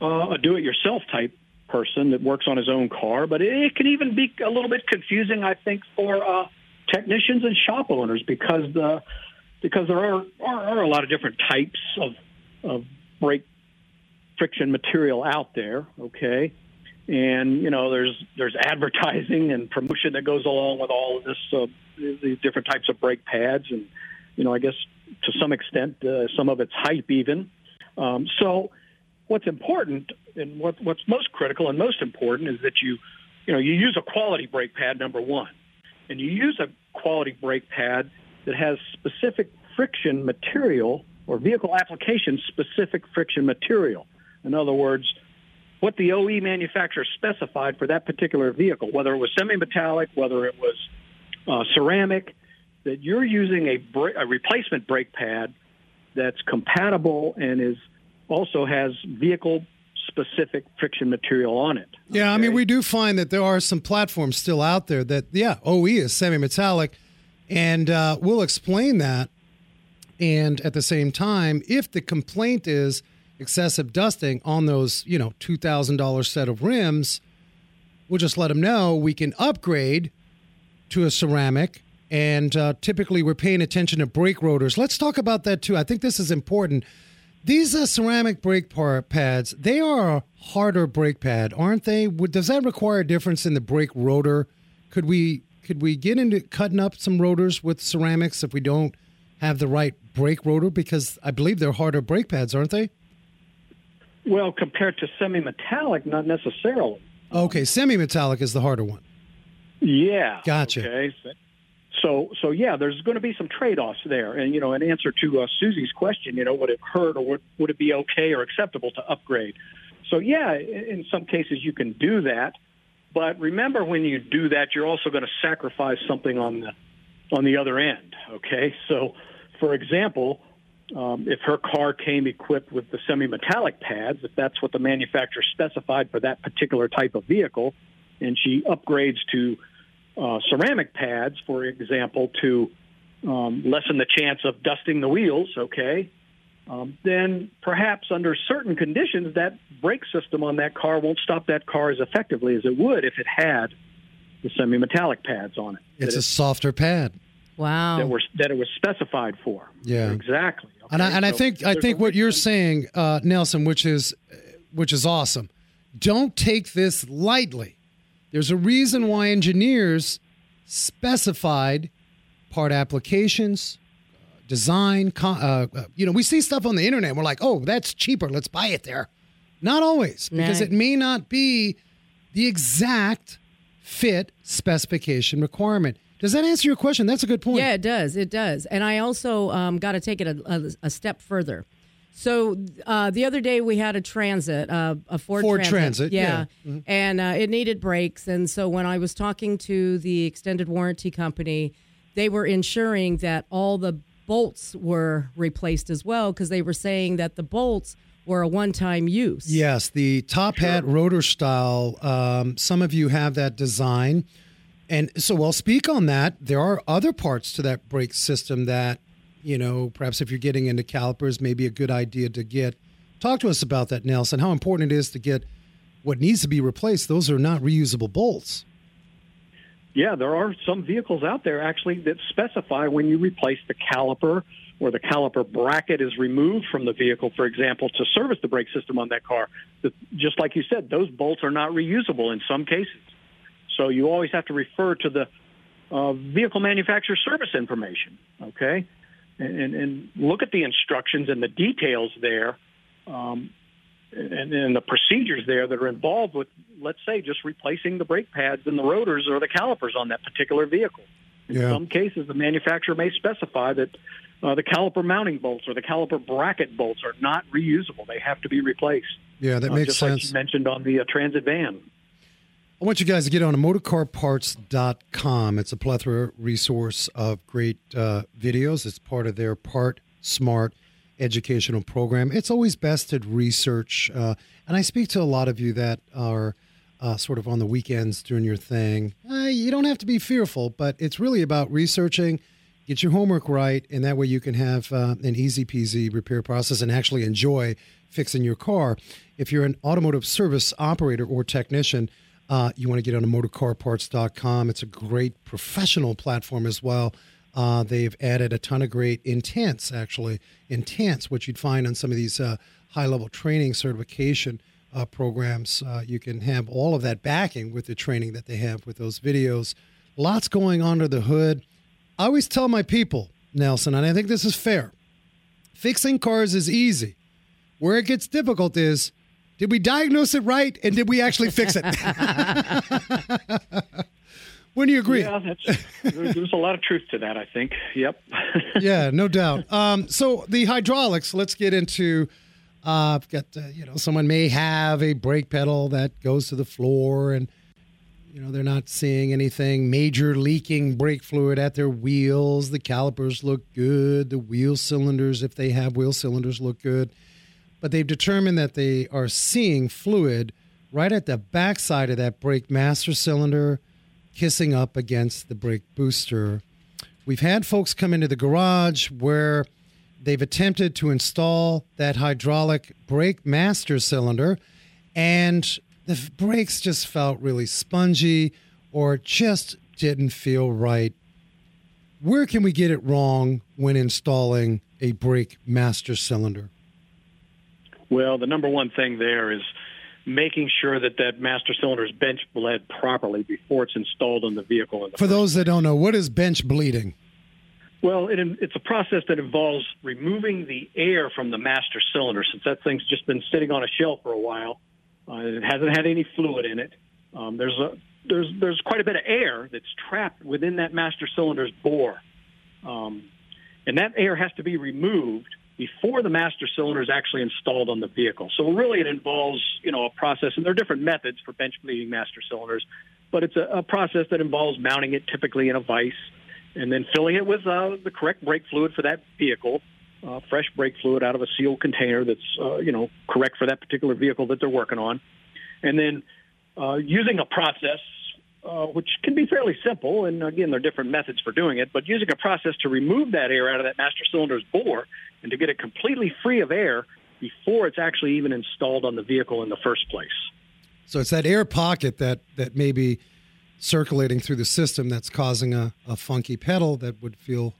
Speaker 8: uh, a do-it-yourself type person that works on his own car. But it can even be a little bit confusing, I think, for uh, technicians and shop owners because the because there are, are, are a lot of different types of of brake friction material out there. Okay, and you know there's there's advertising and promotion that goes along with all of this uh, these different types of brake pads. And you know I guess to some extent uh, some of it's hype even. Um, so what's important and what, what's most critical and most important is that you you know you use a quality brake pad number one. And you use a quality brake pad that has specific friction material or vehicle application specific friction material. In other words what the OE manufacturer specified for that particular vehicle, whether it was semi-metallic, whether it was uh, ceramic, that you're using a, bra- a replacement brake pad that's compatible and is also has vehicle specific friction material on it.
Speaker 1: Yeah, I mean, we do find that there are some platforms still out there that, yeah, OE is semi-metallic, and uh, we'll explain that. And at the same time, if the complaint is excessive dusting on those, you know, two thousand dollars set of rims, we'll just let them know we can upgrade to a ceramic. And uh, typically, we're paying attention to brake rotors. Let's talk about that too. I think this is important. These uh, ceramic brake pads, they are a harder brake pad, aren't they? Does that require a difference in the brake rotor? Could we could we get into cutting up some rotors with ceramics if we don't have the right brake rotor? Because I believe they're harder brake pads, aren't they?
Speaker 8: Well, compared to semi-metallic, not necessarily.
Speaker 1: Okay, semi-metallic is the harder one.
Speaker 8: Yeah.
Speaker 1: Gotcha.
Speaker 8: Okay. So, so yeah, there's going to be some trade-offs there. And you know, in answer to uh, Susie's question, you know, would it hurt or would, would it be okay or acceptable to upgrade? So yeah, in in some cases you can do that, but remember when you do that, you're also going to sacrifice something on the on the other end. Okay. So, for example, um, if her car came equipped with the semi-metallic pads, if that's what the manufacturer specified for that particular type of vehicle, and she upgrades to uh, ceramic pads, for example, to um, lessen the chance of dusting the wheels, okay, um, then perhaps under certain conditions, that brake system on that car won't stop that car as effectively as it would if it had the semi-metallic pads on it.
Speaker 1: It's
Speaker 8: that
Speaker 1: a softer pad.
Speaker 2: Wow.
Speaker 8: that were that it was specified for.
Speaker 1: Yeah.
Speaker 8: exactly.
Speaker 1: And I,
Speaker 8: Okay,
Speaker 1: and I think I think what you're saying, uh, Nelson, which is which is awesome. Don't take this lightly. There's a reason why engineers specified part applications, design. co- Uh, uh, you know, we see stuff on the internet. And we're like, oh, that's cheaper. Let's buy it there. Not always, because
Speaker 2: Right.
Speaker 1: it may not be the exact fit specification requirement. Does that answer your question? That's a good point.
Speaker 2: Yeah, it does. It does. And I also um, got to take it a, a, a step further. So uh, the other day we had a transit, uh, a Ford,
Speaker 1: Ford Transit,
Speaker 2: yeah,
Speaker 1: yeah. Mhm.
Speaker 2: and uh, it needed brakes. And so when I was talking to the extended warranty company, they were ensuring that all the bolts were replaced as well because they were saying that the bolts were a one-time use.
Speaker 1: Yes, the top hat rotor style. Um, some of you have that design. And so I'll speak on that. There are other parts to that brake system that, you know, perhaps if you're getting into calipers, may be a good idea to get. Talk to us about that, Nelson, how important it is to get what needs to be replaced. Those are not reusable bolts.
Speaker 8: Yeah, there are some vehicles out there actually that specify when you replace the caliper or the caliper bracket is removed from the vehicle, for example, to service the brake system on that car. Just like you said, those bolts are not reusable in some cases. So you always have to refer to the uh, vehicle manufacturer service information, okay? And, and, look at the instructions and the details there. Um, and, and the procedures there that are involved with, let's say, just replacing the brake pads and the rotors or the calipers on that particular vehicle. In
Speaker 1: Yeah.
Speaker 8: some cases, the manufacturer may specify that uh, the caliper mounting bolts or the caliper bracket bolts are not reusable; they have to be replaced.
Speaker 1: Yeah, that
Speaker 8: Uh,
Speaker 1: makes
Speaker 8: just like
Speaker 1: sense.
Speaker 8: you mentioned on the uh, Transit van.
Speaker 1: I want you guys to get on to motorcarparts.com. It's a plethora resource of great uh, videos. It's part of their Part Smart educational program. It's always best to research. Uh, and I speak to a lot of you that are uh, sort of on the weekends doing your thing. Uh, you don't have to be fearful, but it's really about researching. Get your homework right, and that way you can have uh, an easy peasy repair process and actually enjoy fixing your car. If you're an automotive service operator or technician, uh, you want to get on to motorcarparts.com. It's a great professional platform as well. Uh, they've added a ton of great intense, actually, intense, which you'd find on some of these uh, high level training certification uh, programs. Uh, you can have all of that backing with the training that they have with those videos. Lots going under the hood. I always tell my people, Nelson, and I think this is fair fixing cars is easy. Where it gets difficult is did we diagnose it right and did we actually fix it? Wouldn't you agree?
Speaker 8: Yeah, there's a lot of truth to that. I think. Yep.
Speaker 1: yeah, no doubt. Um, so the hydraulics. Let's get into. Uh, got uh, you know someone may have a brake pedal that goes to the floor, and you know they're not seeing anything major leaking brake fluid at their wheels. The calipers look good. The wheel cylinders, if they have wheel cylinders, look good. But they've determined that they are seeing fluid right at the backside of that brake master cylinder, kissing up against the brake booster. We've had folks come into the garage where they've attempted to install that hydraulic brake master cylinder, and the brakes just felt really spongy or just didn't feel right. Where can we get it wrong when installing a brake master cylinder?
Speaker 8: Well, the number one thing there is making sure that that master cylinder is bench bled properly before it's installed on the vehicle. In the
Speaker 1: For those that don't know, what is bench bleeding?
Speaker 8: Well, it, it's a process that involves removing the air from the master cylinder since that thing's just been sitting on a shelf for a while. Uh, it hasn't had any fluid in it. Um, there's a there's there's quite a bit of air that's trapped within that master cylinder's bore, um, and that air has to be removed before the master cylinder is actually installed on the vehicle. So really, it involves you know a process, and there are different methods for bench bleeding master cylinders, but it's a, a process that involves mounting it typically in a vise and then filling it with uh, the correct brake fluid for that vehicle, uh, fresh brake fluid out of a sealed container that's uh, you know correct for that particular vehicle that they're working on, and then uh, using a process uh, which can be fairly simple. And again, there are different methods for doing it, but using a process to remove that air out of that master cylinder's bore and to get it completely free of air before it's actually even installed on the vehicle in the first place.
Speaker 1: So it's that air pocket that that may be circulating through the system that's causing a, a funky pedal that would feel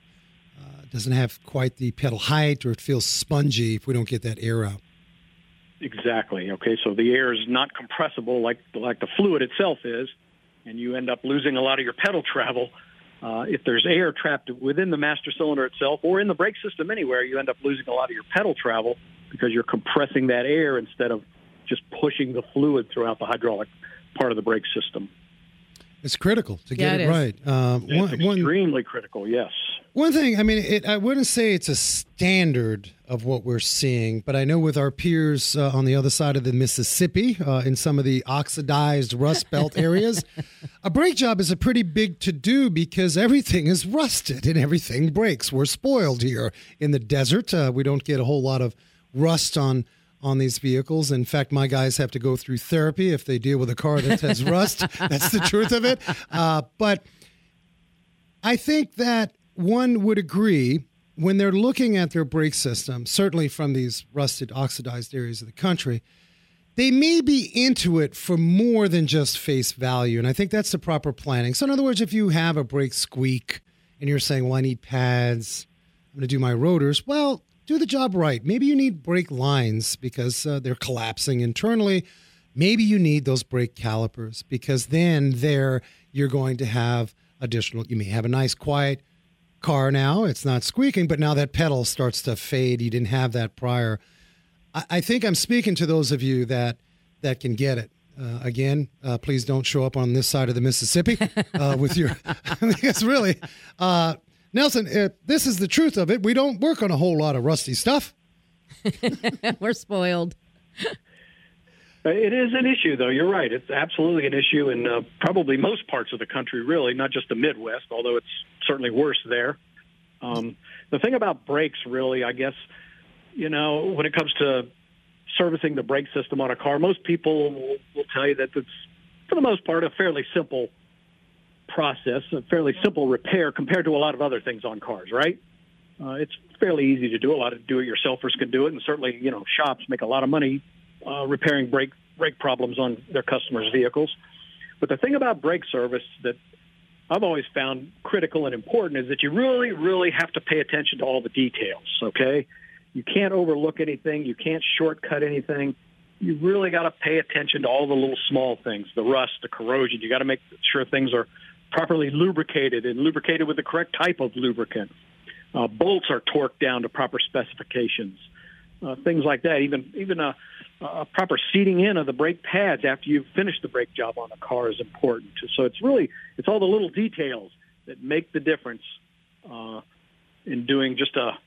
Speaker 1: uh, doesn't have quite the pedal height or it feels spongy if we don't get that air out.
Speaker 8: Exactly. Okay, so the air is not compressible like like the fluid itself is, and you end up losing a lot of your pedal travel. Uh, if there's air trapped within the master cylinder itself or in the brake system anywhere, you end up losing a lot of your pedal travel because you're compressing that air instead of just pushing the fluid throughout the hydraulic part of the brake system.
Speaker 1: It's critical to
Speaker 2: Yeah,
Speaker 1: get
Speaker 2: it
Speaker 1: it,
Speaker 2: is.
Speaker 1: right. Uh,
Speaker 8: It's
Speaker 1: one, one,
Speaker 8: extremely critical, yes.
Speaker 1: One thing, I mean, it, I wouldn't say it's a standard of what we're seeing, but I know with our peers uh, on the other side of the Mississippi, uh, in some of the oxidized rust belt areas, a brake job is a pretty big to do because everything is rusted and everything breaks. We're spoiled here in the desert. Uh, we don't get a whole lot of rust on on these vehicles. In fact, my guys have to go through therapy if they deal with a car that has rust. That's the truth of it. Uh, but I think that one would agree when they're looking at their brake system, certainly from these rusted, oxidized areas of the country, they may be into it for more than just face value. And I think that's the proper planning. So, in other words, if you have a brake squeak and you're saying, well, I need pads, I'm going to do my rotors, well, do the job right. Maybe you need brake lines because uh, they're collapsing internally. Maybe you need those brake calipers because then there you're going to have additional, you may have a nice, quiet, car now. It's not squeaking, but now that pedal starts to fade. You didn't have that prior. I, I think I'm speaking to those of you that that can get it. Uh, again, uh, please don't show up on this side of the Mississippi uh, with your. because really, uh, Nelson, uh, this is the truth of it. We don't work on a whole lot of rusty stuff.
Speaker 2: We're spoiled.
Speaker 8: Uh, It is an issue, though. You're right. It's absolutely an issue in uh, probably most parts of the country, really, not just the Midwest, although it's certainly worse there. Um, the thing about brakes, really, I guess, you know, when it comes to servicing the brake system on a car, most people will, will tell you that it's, for the most part, a fairly simple process, a fairly simple repair compared to a lot of other things on cars, right? Uh, it's fairly easy to do. A lot of do-it-yourselfers can do it, and certainly, you know, shops make a lot of money uh, repairing brake brake problems on their customers' vehicles. But the thing about brake service that I've always found critical and important is that you really, really have to pay attention to all the details. Okay, you can't overlook anything. You can't shortcut anything. You really got to pay attention to all the little small things, the rust, the corrosion. You got to make sure things are properly lubricated and lubricated with the correct type of lubricant. Uh, bolts are torqued down to proper specifications. Uh, things like that. Even even a, a proper seating in of the brake pads after you've finished the brake job on the car is important. So it's really it's all the little details that make the difference uh, in doing just a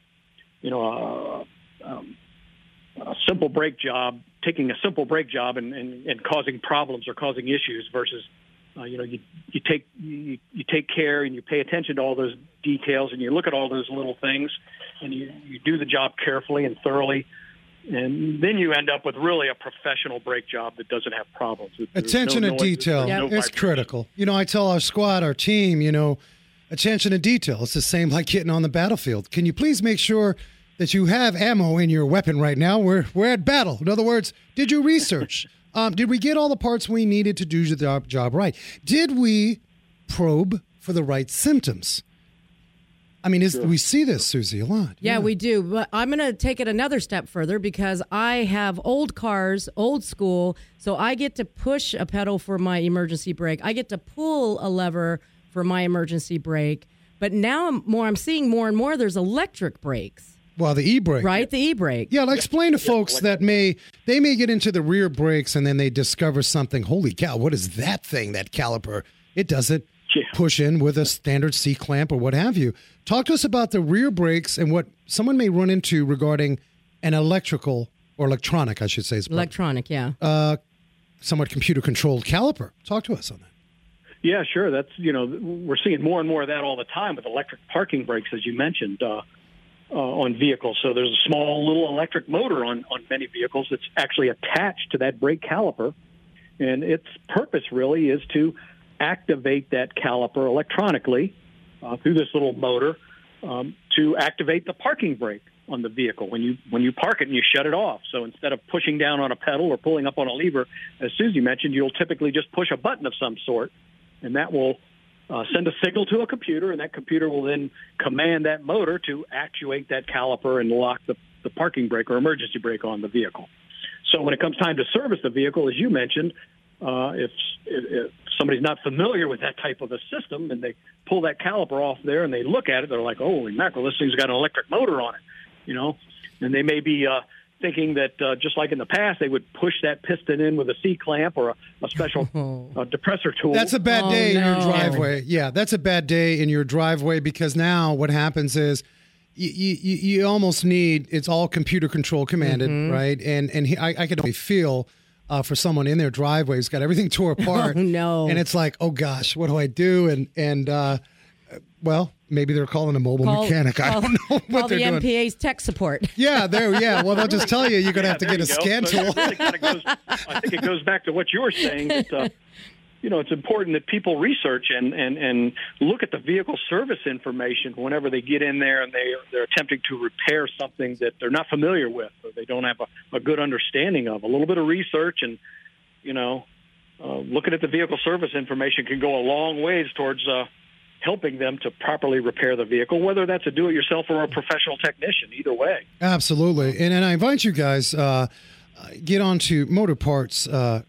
Speaker 8: you know a, um, a simple brake job, taking a simple brake job and, and, and causing problems or causing issues versus uh, you know you you take you, you take care and you pay attention to all those details and you look at all those little things and you you do the job carefully and thoroughly and then you end up with really a professional brake job that doesn't have problems. There's
Speaker 1: Attention
Speaker 8: no
Speaker 1: to
Speaker 8: noise,
Speaker 1: detail
Speaker 8: there's no
Speaker 1: is
Speaker 8: vibration.
Speaker 1: critical. You know, I tell our squad, our team, you know, attention to detail. It's the same like getting on the battlefield. Can you please make sure that you have ammo in your weapon right now? We're we're at battle. In other words, did you research? Um, did we get all the parts we needed to do the job, right? Did we probe for the right symptoms? I mean, is, we see this, Susie, a lot.
Speaker 2: Yeah, we do. But I'm going to take it another step further because I have old cars, old school. So I get to push a pedal for my emergency brake. I get to pull a lever for my emergency brake. But now I'm more I'm seeing more and more there's electric brakes,
Speaker 1: Well, the e-brake.
Speaker 2: right? The e-brake.
Speaker 1: Yeah, like explain to folks that may they may get into the rear brakes and then they discover something. Holy cow! What is that thing? That caliper? It doesn't
Speaker 8: Yeah.
Speaker 1: push in with a standard C clamp or what have you. Talk to us about the rear brakes and what someone may run into regarding an electrical or electronic, I should say,
Speaker 2: Electronic, yeah.
Speaker 1: uh, somewhat computer controlled caliper. Talk to us on that.
Speaker 8: Yeah, sure. That's you know we're seeing more and more of that all the time with electric parking brakes, as you mentioned, uh, uh, on vehicles. So there's a small little electric motor on on many vehicles that's actually attached to that brake caliper, and its purpose really is to activate that caliper electronically uh, through this little motor um, to activate the parking brake on the vehicle when you when you park it and you shut it off. So instead of pushing down on a pedal or pulling up on a lever, as Susie mentioned, you'll typically just push a button of some sort, and that will uh, send a signal to a computer, and that computer will then command that motor to actuate that caliper and lock the, the parking brake or emergency brake on the vehicle. So when it comes time to service the vehicle, as you mentioned, uh, if, if, somebody's not familiar with that type of a system and they pull that caliper off there and they look at it, they're like, "Holy mackerel! This thing's got an electric motor on it," you know, and they may be uh, thinking that uh, just like in the past, they would push that piston in with a C clamp or a, a special uh, depressor tool.
Speaker 1: That's a bad
Speaker 2: Oh,
Speaker 1: day in your driveway. Yeah, that's a bad day in your driveway because now what happens is you, you, you almost need it's all computer control commanded,
Speaker 2: Mm-hmm.
Speaker 1: right? And and he, I, I can only feel uh, for someone in their driveway who's got everything tore apart.
Speaker 2: Oh, no.
Speaker 1: And it's like, oh gosh, what do I do? And and uh, well, maybe they're calling a mobile
Speaker 2: Call-
Speaker 1: mechanic. I don't know what
Speaker 2: Call
Speaker 1: they're
Speaker 2: the
Speaker 1: doing.
Speaker 2: MPA's tech support.
Speaker 1: Yeah, there. Yeah. Well, they'll just tell you you're going to have to get a
Speaker 8: go.
Speaker 1: scan
Speaker 8: So
Speaker 1: tool.
Speaker 8: really kind of goes, I think it goes back to what you were saying that uh, you know it's important that people research and, and, and look at the vehicle service information whenever they get in there and they they're attempting to repair something that they're not familiar with or they don't have a, a good understanding of. A little bit of research and you know uh, looking at the vehicle service information can go a long ways towards. Uh, helping them to properly repair the vehicle, whether that's a do-it-yourself or a professional technician. Either way.
Speaker 1: Absolutely. And, and I invite you guys uh, uh, get onto motor parts, uh,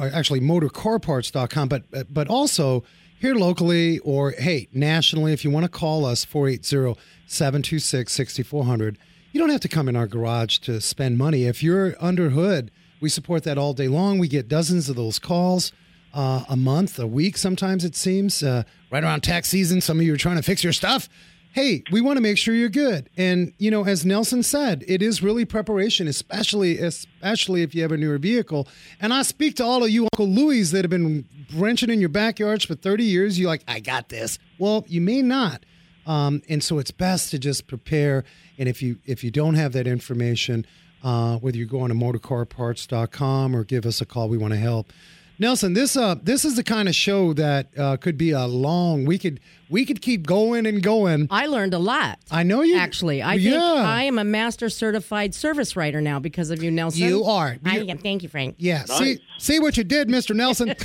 Speaker 1: actually motorcarparts.com, but but also here locally or hey, nationally if you want to call us 480-726-6400. You don't have to come in our garage to spend money. If you're under hood, we support that all day long. We get dozens of those calls. Uh, a month, a week, sometimes it seems. Uh, right around tax season, some of you are trying to fix your stuff hey, we want to make sure you're good. And you know, as Nelson said, it is really preparation, especially especially if you have a newer vehicle. And I speak to all of you Uncle Louis that have been wrenching in your backyards for 30 years. You're like, I got this. Well, you may not. Um, and so it's best to just prepare. And if you if you don't have that information, uh, whether you go on to motorcarparts.com or give us a call, we want to help. Nelson, this uh this is the kind of show that uh, could be a long. We could we could keep going and going.
Speaker 2: I learned a lot.
Speaker 1: I know you
Speaker 2: Actually, I
Speaker 1: yeah.
Speaker 2: think I am a master certified service writer now because of you, Nelson.
Speaker 1: You are.
Speaker 2: I am. Thank you, Frank.
Speaker 1: Yeah. See see what you did, Mister Nelson.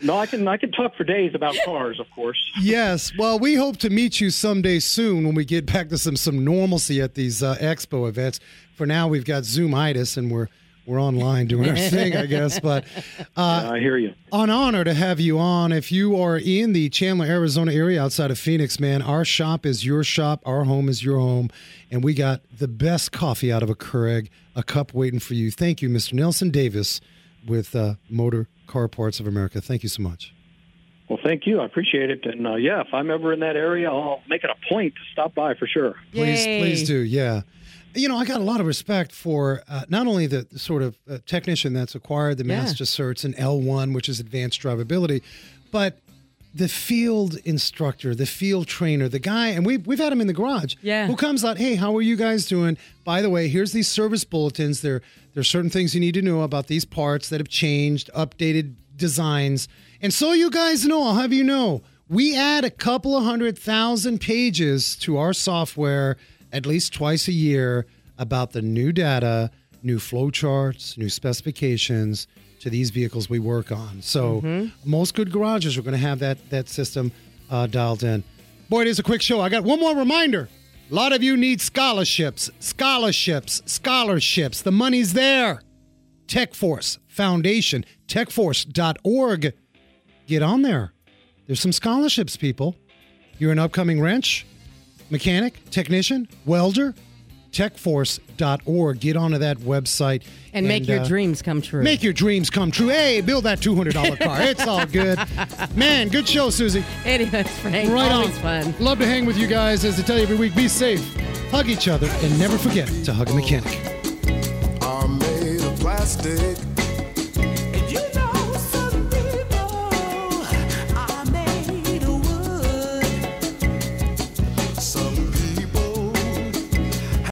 Speaker 8: No, I can I can talk for days about cars, of course.
Speaker 1: yes. Well, we hope to meet you someday soon when we get back to some some normalcy at these uh, expo events. For now, we've got Zoomitis and we're we're online doing our thing, I guess. But uh,
Speaker 8: I hear you.
Speaker 1: an honor to have you on. If you are in the Chandler, Arizona area outside of Phoenix, man, our shop is your shop. Our home is your home. And we got the best coffee out of a Keurig, a cup waiting for you. Thank you, Mr. Nelson Davis with uh, Motor Car Parts of America. Thank you so much.
Speaker 8: Well, thank you. I appreciate it. And uh, yeah, if I'm ever in that area, I'll make it a point to stop by for sure.
Speaker 1: Please,
Speaker 2: Yay.
Speaker 1: please do. Yeah. You know, I got a lot of respect for uh, not only the sort of uh, technician that's acquired the
Speaker 2: Yeah.
Speaker 1: master certs and L1, which is advanced drivability, but the field instructor, the field trainer, the guy, and we, we've had him in the garage,
Speaker 2: Yeah.
Speaker 1: who comes out, hey, how are you guys doing? By the way, here's these service bulletins. There, there are certain things you need to know about these parts that have changed, updated designs. And so you guys know, I'll have you know, we add a couple of hundred thousand pages to our software at least twice a year about the new data, new flow charts, new specifications to these vehicles we work on. So most good garages are going to have that that system uh, dialed in. Boy, it is a quick show. I got one more reminder. A lot of you need scholarships, scholarships, scholarships. The money's there. TechForce Foundation, techforce.org. Get on there. There's some scholarships, people. You're an upcoming wrench, mechanic, technician, welder, techforce.org. Get onto that website
Speaker 2: And, make your
Speaker 1: uh,
Speaker 2: dreams come true.
Speaker 1: Make your dreams come true. Hey, build that $200 car. It's all good. Man, good show, Susie.
Speaker 2: it is, Frank.
Speaker 1: Right
Speaker 2: Always
Speaker 1: on.
Speaker 2: fun.
Speaker 1: Love to hang with you guys. As I tell you every week, be safe, hug each other, and never forget to hug a mechanic.